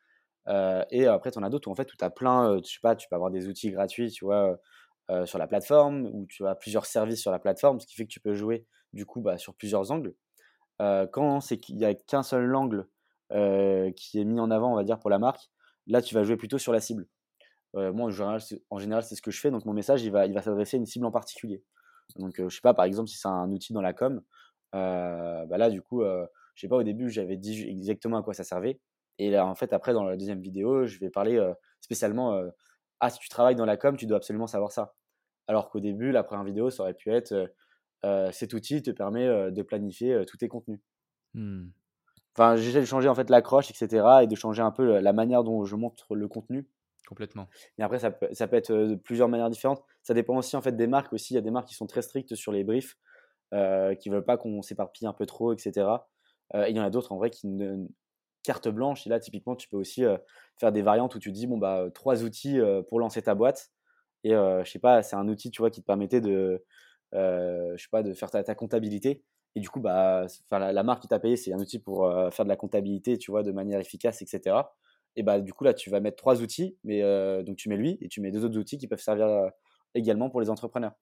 S1: et après tu en as d'autres où en fait tu as plein, je sais pas, tu peux avoir des outils gratuits, tu vois, heu sur la plateforme, où tu as plusieurs services sur la plateforme, ce qui fait que tu peux jouer du coup, bah, sur plusieurs angles. Heu, quand c'est qu'il y a qu'un seul angle, heu, qui est mis en avant on va dire pour la marque, là tu vas jouer plutôt sur la cible. Moi, en général, en général, c'est ce que je fais, donc mon message, il va il va s'adresser à une cible en particulier. Donc, je sais pas, par exemple, si c'est un outil dans la com, bah, là, du coup, je sais pas, au début, j'avais dit exactement à quoi ça servait et là, en fait, après, dans la deuxième vidéo, je vais parler, spécialement, «Ah, si tu travailles dans la com, tu dois absolument savoir ça». Alors qu'au début, la première vidéo, ça aurait pu être, heu heu: «Cet outil te permet, heu, de planifier, tous tes contenus».
S2: Mmh.
S1: Enfin, j'essaie de changer, en fait, l'accroche et cetera et de changer un peu, la manière dont je montre le contenu
S2: Complètement.
S1: Et après, ça peut ça peut être, de plusieurs manières différentes. Ça dépend aussi, en fait, des marques aussi. Il y a des marques qui sont très strictes sur les briefs, heu, qui veulent pas qu'on s'éparpille un peu trop et cetera. Heu, et il y en a d'autres, en vrai, qui ne carte blanche et là, typiquement, tu peux aussi, faire des variantes où tu dis: «Bon, bah, 3 outils, pour lancer ta boîte» et je sais pas, c'est un outil, tu vois, qui te permettait de, je sais pas, de faire ta ta comptabilité et du coup, bah, la la marque qui t'a payé, c'est un outil pour, faire de la comptabilité, tu vois, de manière efficace et cetera et bah, du coup, là, tu vas mettre 3 outils, mais donc tu mets lui et tu mets 2 autres outils qui peuvent servir, également pour les entrepreneurs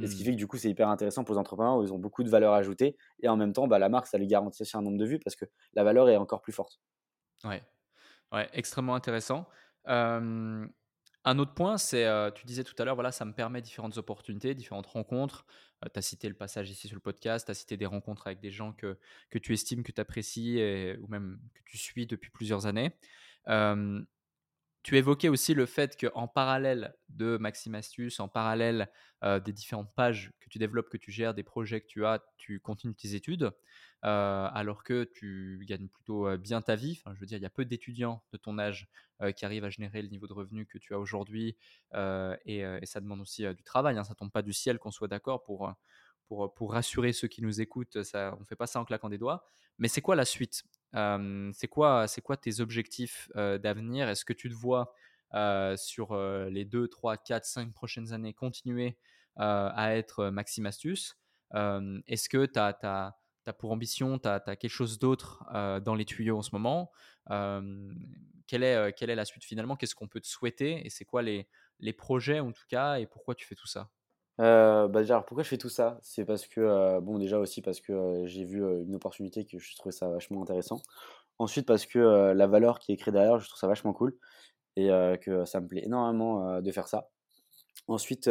S1: et ce qui
S2: Mmh.
S1: fait que, du coup, c'est hyper intéressant pour les entrepreneurs où ils ont beaucoup de valeur ajoutée et en même temps, bah, la marque, ça lui garantit aussi un nombre de vues parce que la valeur est encore plus forte.
S2: Ouais. Ouais, extrêmement intéressant. Un autre point, c'est, heu, tu disais tout à l'heure, voilà, ça me permet différentes opportunités, différentes rencontres. Heu, tu as cité le passage ici sur le podcast, tu as cité des rencontres avec des gens que tu estimes, que tu apprécies ou même que tu suis depuis plusieurs années. Tu évoquais aussi le fait qu'en parallèle de Maxime en parallèle, heu, des différentes pages que tu développes, que tu gères, des projets que tu as, tu continues tes études, alors que tu gagnes plutôt, bien ta vie. Je veux dire, il y a peu d'étudiants de ton âge, qui arrivent à générer le niveau de revenu que tu as aujourd'hui, et ça demande aussi, du travail, hein. Ça tombe pas du ciel, qu'on soit d'accord pour, pour, pour rassurer ceux qui nous écoutent, ça on fait pas ça en claquant des doigts. Mais c'est quoi la suite? C'est quoi c'est quoi tes objectifs, d'avenir? Est-ce que tu te vois, sur, les deux, trois, quatre, cinq prochaines années continuer, à être, Maxime Astuce? Est-ce que tu as pour ambition, tu as quelque chose d'autre, dans les tuyaux en ce moment? Quelle est, quelle est la suite finalement? Qu'est-ce qu'on peut te souhaiter? Et c'est quoi les les projets en tout cas? Et pourquoi tu fais tout ça?
S1: bah, déjà, pourquoi je fais tout ça? C'est parce que, bon, déjà aussi parce que, j'ai vu, une opportunité que je trouvais ça vachement intéressant. Ensuite parce que, la valeur qui est créée derrière, je trouve ça vachement cool et que ça me plaît énormément, de faire ça. Ensuite,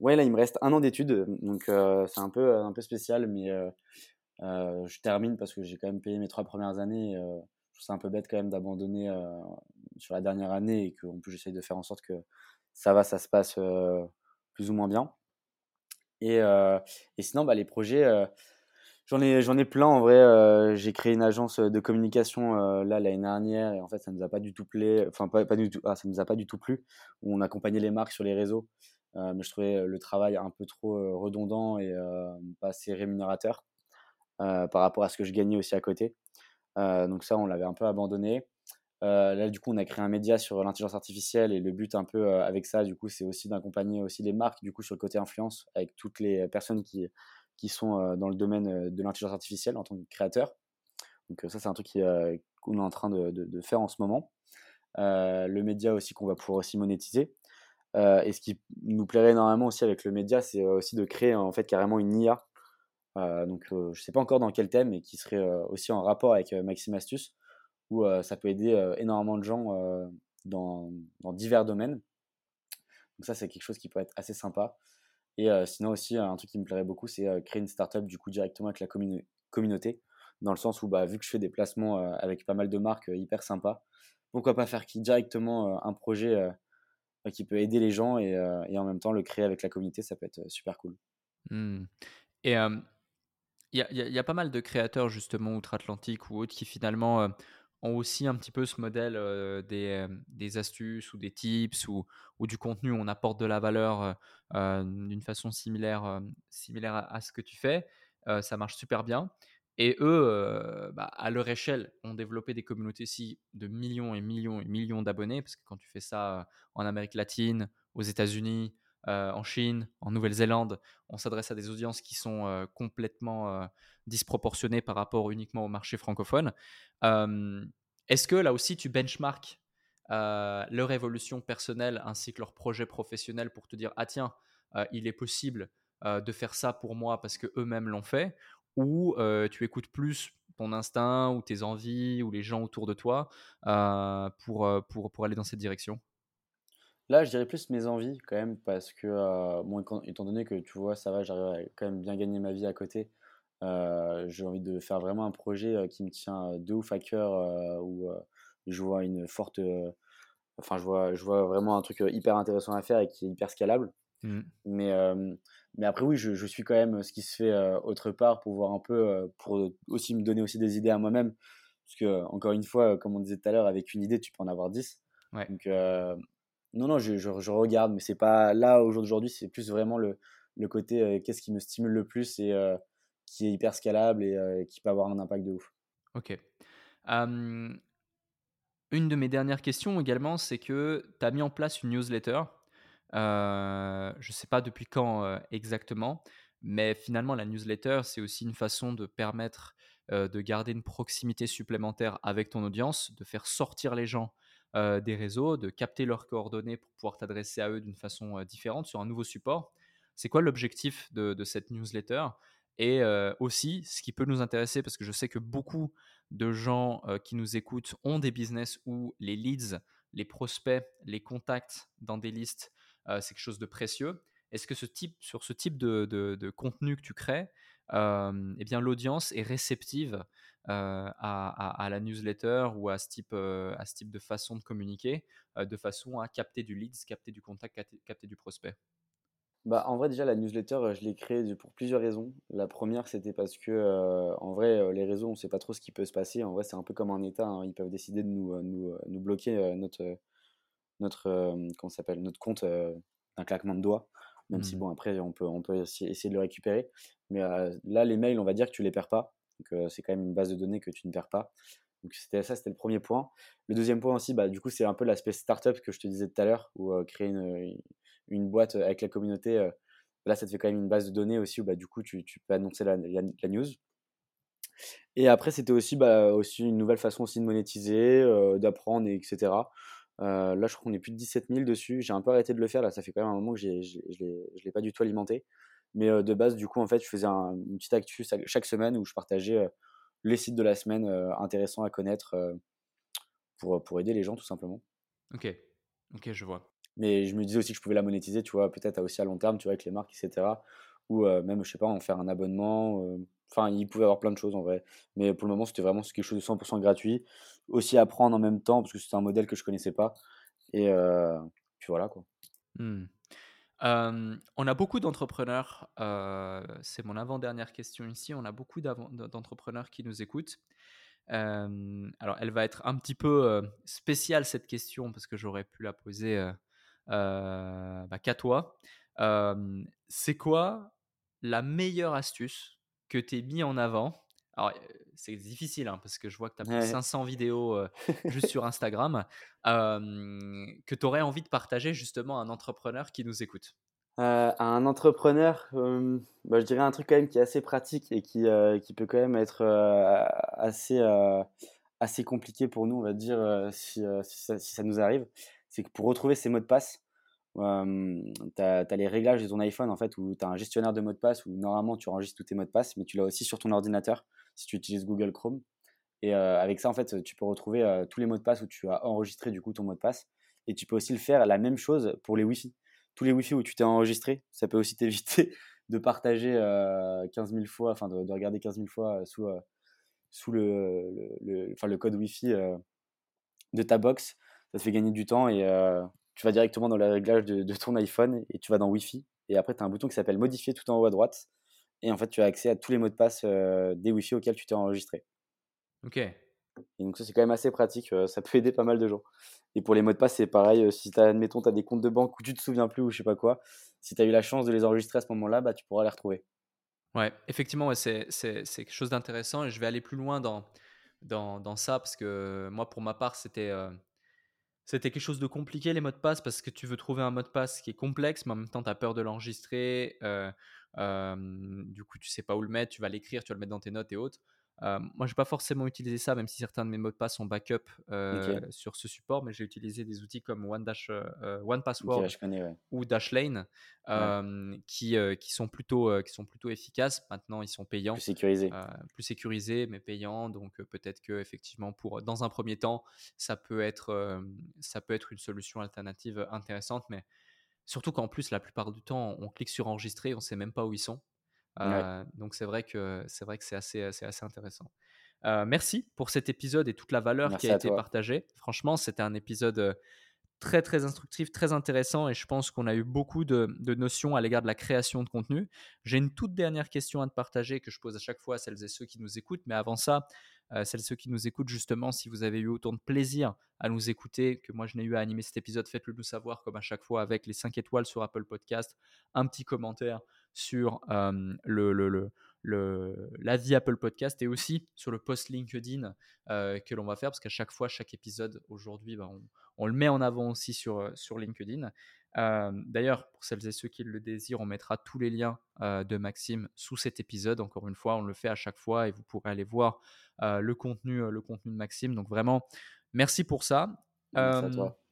S1: ouais, là, il me reste un an d'études, donc c'est un peu, un peu spécial, mais je termine parce que j'ai quand même payé mes trois premières années. je trouve ça un peu bête quand même d'abandonner sur la dernière année et qu'en plus j'essaye de faire en sorte que ça va, ça se passe plus ou moins bien. Et, sinon, bah, les projets, j'en ai, ai plein en vrai. j'ai créé une agence de communication là l'année dernière et en fait ça nous a pas du tout plu. Enfin pas, pas. Ah, nous a pas du tout plu. On accompagnait les marques sur les réseaux, mais je trouvais le travail un peu trop redondant et pas assez rémunérateur par rapport à ce que je gagnais aussi à côté. donc ça, on l'avait un peu abandonné. Euh, là, du coup, on a créé un média sur l'intelligence artificielle et le but un peu euh, avec ça, du coup, c'est aussi d'accompagner aussi les marques, du coup, sur le côté influence, avec toutes les personnes qui, qui sont euh, dans le domaine de l'intelligence artificielle en tant que créateur. Donc ça, c'est un truc qu'on est en train de, de, faire en ce moment. le média aussi qu'on va pouvoir aussi monétiser. et ce qui nous plairait énormément aussi avec le média, c'est aussi de créer en fait carrément une IA. Donc je ne sais pas encore dans quel thème, mais qui serait aussi en rapport avec Maxime Astuce où ça peut aider énormément de gens dans, dans, divers domaines. Donc ça, c'est quelque chose qui peut être assez sympa. Et sinon aussi, un truc qui me plairait beaucoup, c'est créer une startup du coup directement avec la communauté, dans le sens où bah, vu que je fais des placements avec pas mal de marques hyper sympas, pourquoi pas faire directement un projet qui peut aider les gens et, et, en même temps le créer avec la communauté, ça peut être super cool.
S2: Mmh. Et il y, a pas mal de créateurs justement outre-Atlantique ou autres qui finalement ont aussi un petit peu ce modèle des, des, astuces ou des tips ou, du contenu on apporte de la valeur d'une façon similaire, similaire à, ce que tu fais. ça marche super bien. Et eux, bah, à leur échelle, ont développé des communautés de millions et millions et millions d'abonnés, parce que quand tu fais ça en Amérique latine, aux États-Unis, en Chine, en Nouvelle-Zélande, on s'adresse à des audiences qui sont complètement disproportionnées par rapport uniquement au marché francophone. Est-ce que là aussi tu benchmarks leur évolution personnelle ainsi que leur projet professionnel pour te dire ah tiens il est possible de faire ça pour moi parce que eux-mêmes l'ont fait? Ou tu écoutes plus ton instinct ou tes envies ou les gens autour de toi pour, pour, pour aller dans cette direction?
S1: Là, je dirais plus mes envies quand même, parce que, euh, bon, étant donné que tu vois, ça va, j'arrive à quand même bien gagner ma vie à côté, euh, j'ai envie de faire vraiment un projet euh, qui me tient de ouf à cœur, où je vois une forte. Enfin, je vois, je vois vraiment un truc hyper intéressant à faire et qui est hyper scalable. Mmh. Mais, mais après, oui, je, je, suis quand même ce qui se fait autre part pour voir un peu, pour aussi me donner aussi des idées à moi-même. Parce que, encore une fois, comme on disait tout à l'heure, avec une idée, tu peux en avoir 10. Ouais. Donc, non, non, je, je, regarde, mais c'est pas là aujourd'hui, c'est plus vraiment le, le côté euh, qu'est-ce qui me stimule le plus et euh, qui est hyper scalable et euh, qui peut avoir un impact de ouf.
S2: Ok. une de mes dernières questions également, c'est que tu as mis en place une newsletter. je sais pas depuis quand exactement, mais finalement, la newsletter, c'est aussi une façon de permettre de garder une proximité supplémentaire avec ton audience, de faire sortir les gens euh, des réseaux, de capter leurs coordonnées pour pouvoir t'adresser à eux d'une façon euh, différente sur un nouveau support. C'est quoi l'objectif de, cette newsletter? Et euh, aussi, ce qui peut nous intéresser, parce que je sais que beaucoup de gens qui nous écoutent ont des business où les leads, les prospects, les contacts dans des listes, c'est quelque chose de précieux. Est-ce que ce type, sur ce type de, contenu que tu crées, eh bien l'audience est réceptive à, la newsletter ou à ce type, à ce type de façon de communiquer, de façon à capter du leads, capter du contact, capter, du prospect
S1: bah, en vrai, déjà, la newsletter, je l'ai créée pour plusieurs raisons. La première, c'était parce que, en vrai, les réseaux, on ne sait pas trop ce qui peut se passer. En vrai, c'est un peu comme un État. Hein. Ils peuvent décider de nous, nous, nous bloquer notre, notre, comment s'appelle, notre compte d'un claquement de doigts. Même si, mmh. bon, après, on peut, on peut essayer de le récupérer. Mais là, les mails, on va dire que tu les perds pas. Donc, c'est quand même une base de données que tu ne perds pas. Donc, c'était ça, c'était le premier point. Le deuxième point aussi, bah, du coup, c'est un peu l'aspect startup que je te disais tout à l'heure, où créer une, une, boîte avec la communauté, là, ça te fait quand même une base de données aussi, où bah, du coup, tu, tu peux annoncer la, la, news. Et après, c'était aussi, bah, aussi une nouvelle façon aussi de monétiser, d'apprendre, etc. là, je crois qu'on est plus de 17 000 dessus. J'ai un peu arrêté de le faire. Là, ça fait quand même un moment que je ne l'ai pas du tout alimenté. Mais de base, du coup, en fait, je faisais un, une petite actu chaque semaine où je partageais les sites de la semaine intéressants à connaître pour, pour aider les gens, tout simplement.
S2: Ok, ok, je vois.
S1: Mais je me disais aussi que je pouvais la monétiser, tu vois, peut-être aussi à long terme, tu vois, avec les marques, etc. Ou même, je sais pas, en faire un abonnement. Enfin, il pouvait y avoir plein de choses en vrai. Mais pour le moment, c'était vraiment quelque chose de 100% gratuit. Aussi apprendre en même temps, parce que c'était un modèle que je connaissais pas. Et puis voilà, quoi.
S2: On a beaucoup d'entrepreneurs, c'est mon avant-dernière question ici, on a beaucoup d'entrepreneurs qui nous écoutent. alors, elle va être un petit peu spéciale cette question parce que j'aurais pu la poser bah, qu'à toi. c'est quoi la meilleure astuce que tu mis en avant? C'est difficile hein, parce que je vois que tu as plus de 500 vidéos juste sur Instagram que tu aurais envie de partager justement à un entrepreneur qui nous écoute?
S1: à un entrepreneur, bah, je dirais un truc quand même qui est assez pratique et qui, qui peut quand même être assez, assez compliqué pour nous, on va dire, si, si, ça, nous arrive. C'est que pour retrouver ses mots de passe, tu as, les réglages de ton iPhone en fait où tu as un gestionnaire de mots de passe où normalement tu enregistres tous tes mots de passe, mais tu l'as aussi sur ton ordinateur si tu utilises Google Chrome. Et avec ça, en fait, tu peux retrouver tous les mots de passe où tu as enregistré du coup ton mot de passe. Et tu peux aussi le faire la même chose pour les Wi-Fi. Tous les Wi-Fi où tu t'es enregistré, ça peut aussi t'éviter de partager 15 000 fois, enfin de, regarder 15 000 fois sous, sous le, le, le, le code Wi-Fi de ta box. Ça te fait gagner du temps et tu vas directement dans le réglage de, de, ton iPhone et tu vas dans Wi-Fi. Et après, tu as un bouton qui s'appelle modifier tout en haut à droite. Et en fait, tu as accès à tous les mots de passe des Wi-Fi auxquels tu t'es enregistré.
S2: Ok.
S1: Et donc, ça, c'est quand même assez pratique. ça peut aider pas mal de gens. Et pour les mots de passe, c'est pareil. si, as, admettons, tu as des comptes de banque où tu te souviens plus ou je sais pas quoi, si tu as eu la chance de les enregistrer à ce moment-là, bah, tu pourras les retrouver.
S2: Ouais, effectivement, c'est quelque chose d'intéressant et je vais aller plus loin dans, dans, dans, ça parce que moi, pour ma part, c'était c'était quelque chose de compliqué les mots de passe parce que tu veux trouver un mot de passe qui est complexe, mais en même temps, tu as peur de l'enregistrer. Euh, du coup, tu sais pas où le mettre, tu vas l'écrire, tu vas le mettre dans tes notes et autres. Euh, moi, je n'ai pas forcément utilisé ça, même si certains de mes mots de passe sont backup euh, sur ce support, mais j'ai utilisé des outils comme One, Dash, euh, One Password ou Dashlane qui, qui, sont plutôt, qui sont plutôt efficaces. Maintenant, ils sont payants.
S1: Plus sécurisés.
S2: plus sécurisés, mais payants. Donc, peut-être que effectivement, pour, dans un premier temps, ça peut, être, ça peut être une solution alternative intéressante. Mais surtout qu'en plus, la plupart du temps, on clique sur enregistrer, on ne sait même pas où ils sont. Donc c'est vrai que c'est vrai que c'est assez, assez intéressant. merci pour cet épisode et toute la valeur qui a été partagée. Franchement, c'était un épisode très très instructif, très intéressant et je pense qu'on a eu beaucoup de, notions à l'égard de la création de contenu. J'ai une toute dernière question à te partager que je pose à chaque fois à celles et ceux qui nous écoutent, mais avant ça, euh, celles et ceux qui nous écoutent justement, si vous avez eu autant de plaisir à nous écouter que moi je n'ai eu à animer cet épisode, faites-le nous savoir comme à chaque fois avec les 5 étoiles sur Apple Podcast, un petit commentaire sur euh, le le, l'avis Apple Podcast et aussi sur le post LinkedIn euh, que l'on va faire parce qu'à chaque fois, chaque épisode aujourd'hui, bah, on, on, le met en avant aussi sur, euh, sur LinkedIn. Euh, d'ailleurs, pour celles et ceux qui le désirent, on mettra tous les liens de Maxime sous cet épisode. Encore une fois, on le fait à chaque fois et vous pourrez aller voir le, contenu, le contenu de Maxime. Donc vraiment, merci pour ça.
S1: Merci à toi.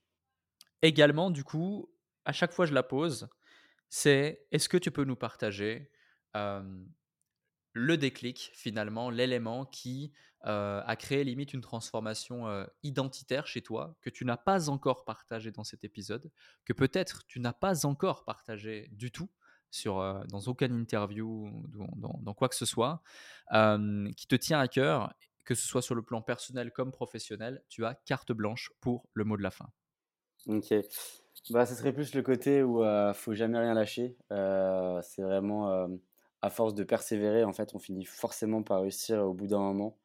S2: Également, du coup, à chaque fois je la pose, c'est est-ce que tu peux nous partager le déclic, finalement, l'élément qui a créé limite une transformation identitaire chez toi, que tu n'as pas encore partagé dans cet épisode, que peut-être tu n'as pas encore partagé du tout sur, dans aucune interview, dans, quoi que ce soit, qui te tient à cœur, que ce soit sur le plan personnel comme professionnel, tu as carte blanche pour le mot de la fin.
S1: Ok. Bah, ce serait plus le côté où il faut jamais rien lâcher. c'est vraiment à force de persévérer, en fait, on finit forcément par réussir au bout d'un moment.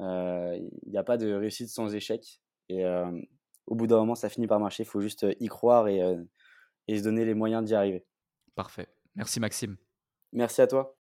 S1: Il n'y a pas de réussite sans échec. Et au bout d'un moment, ça finit par marcher. Il faut juste y croire et, et se donner les moyens d'y arriver.
S2: Parfait. Merci Maxime.
S1: Merci à toi.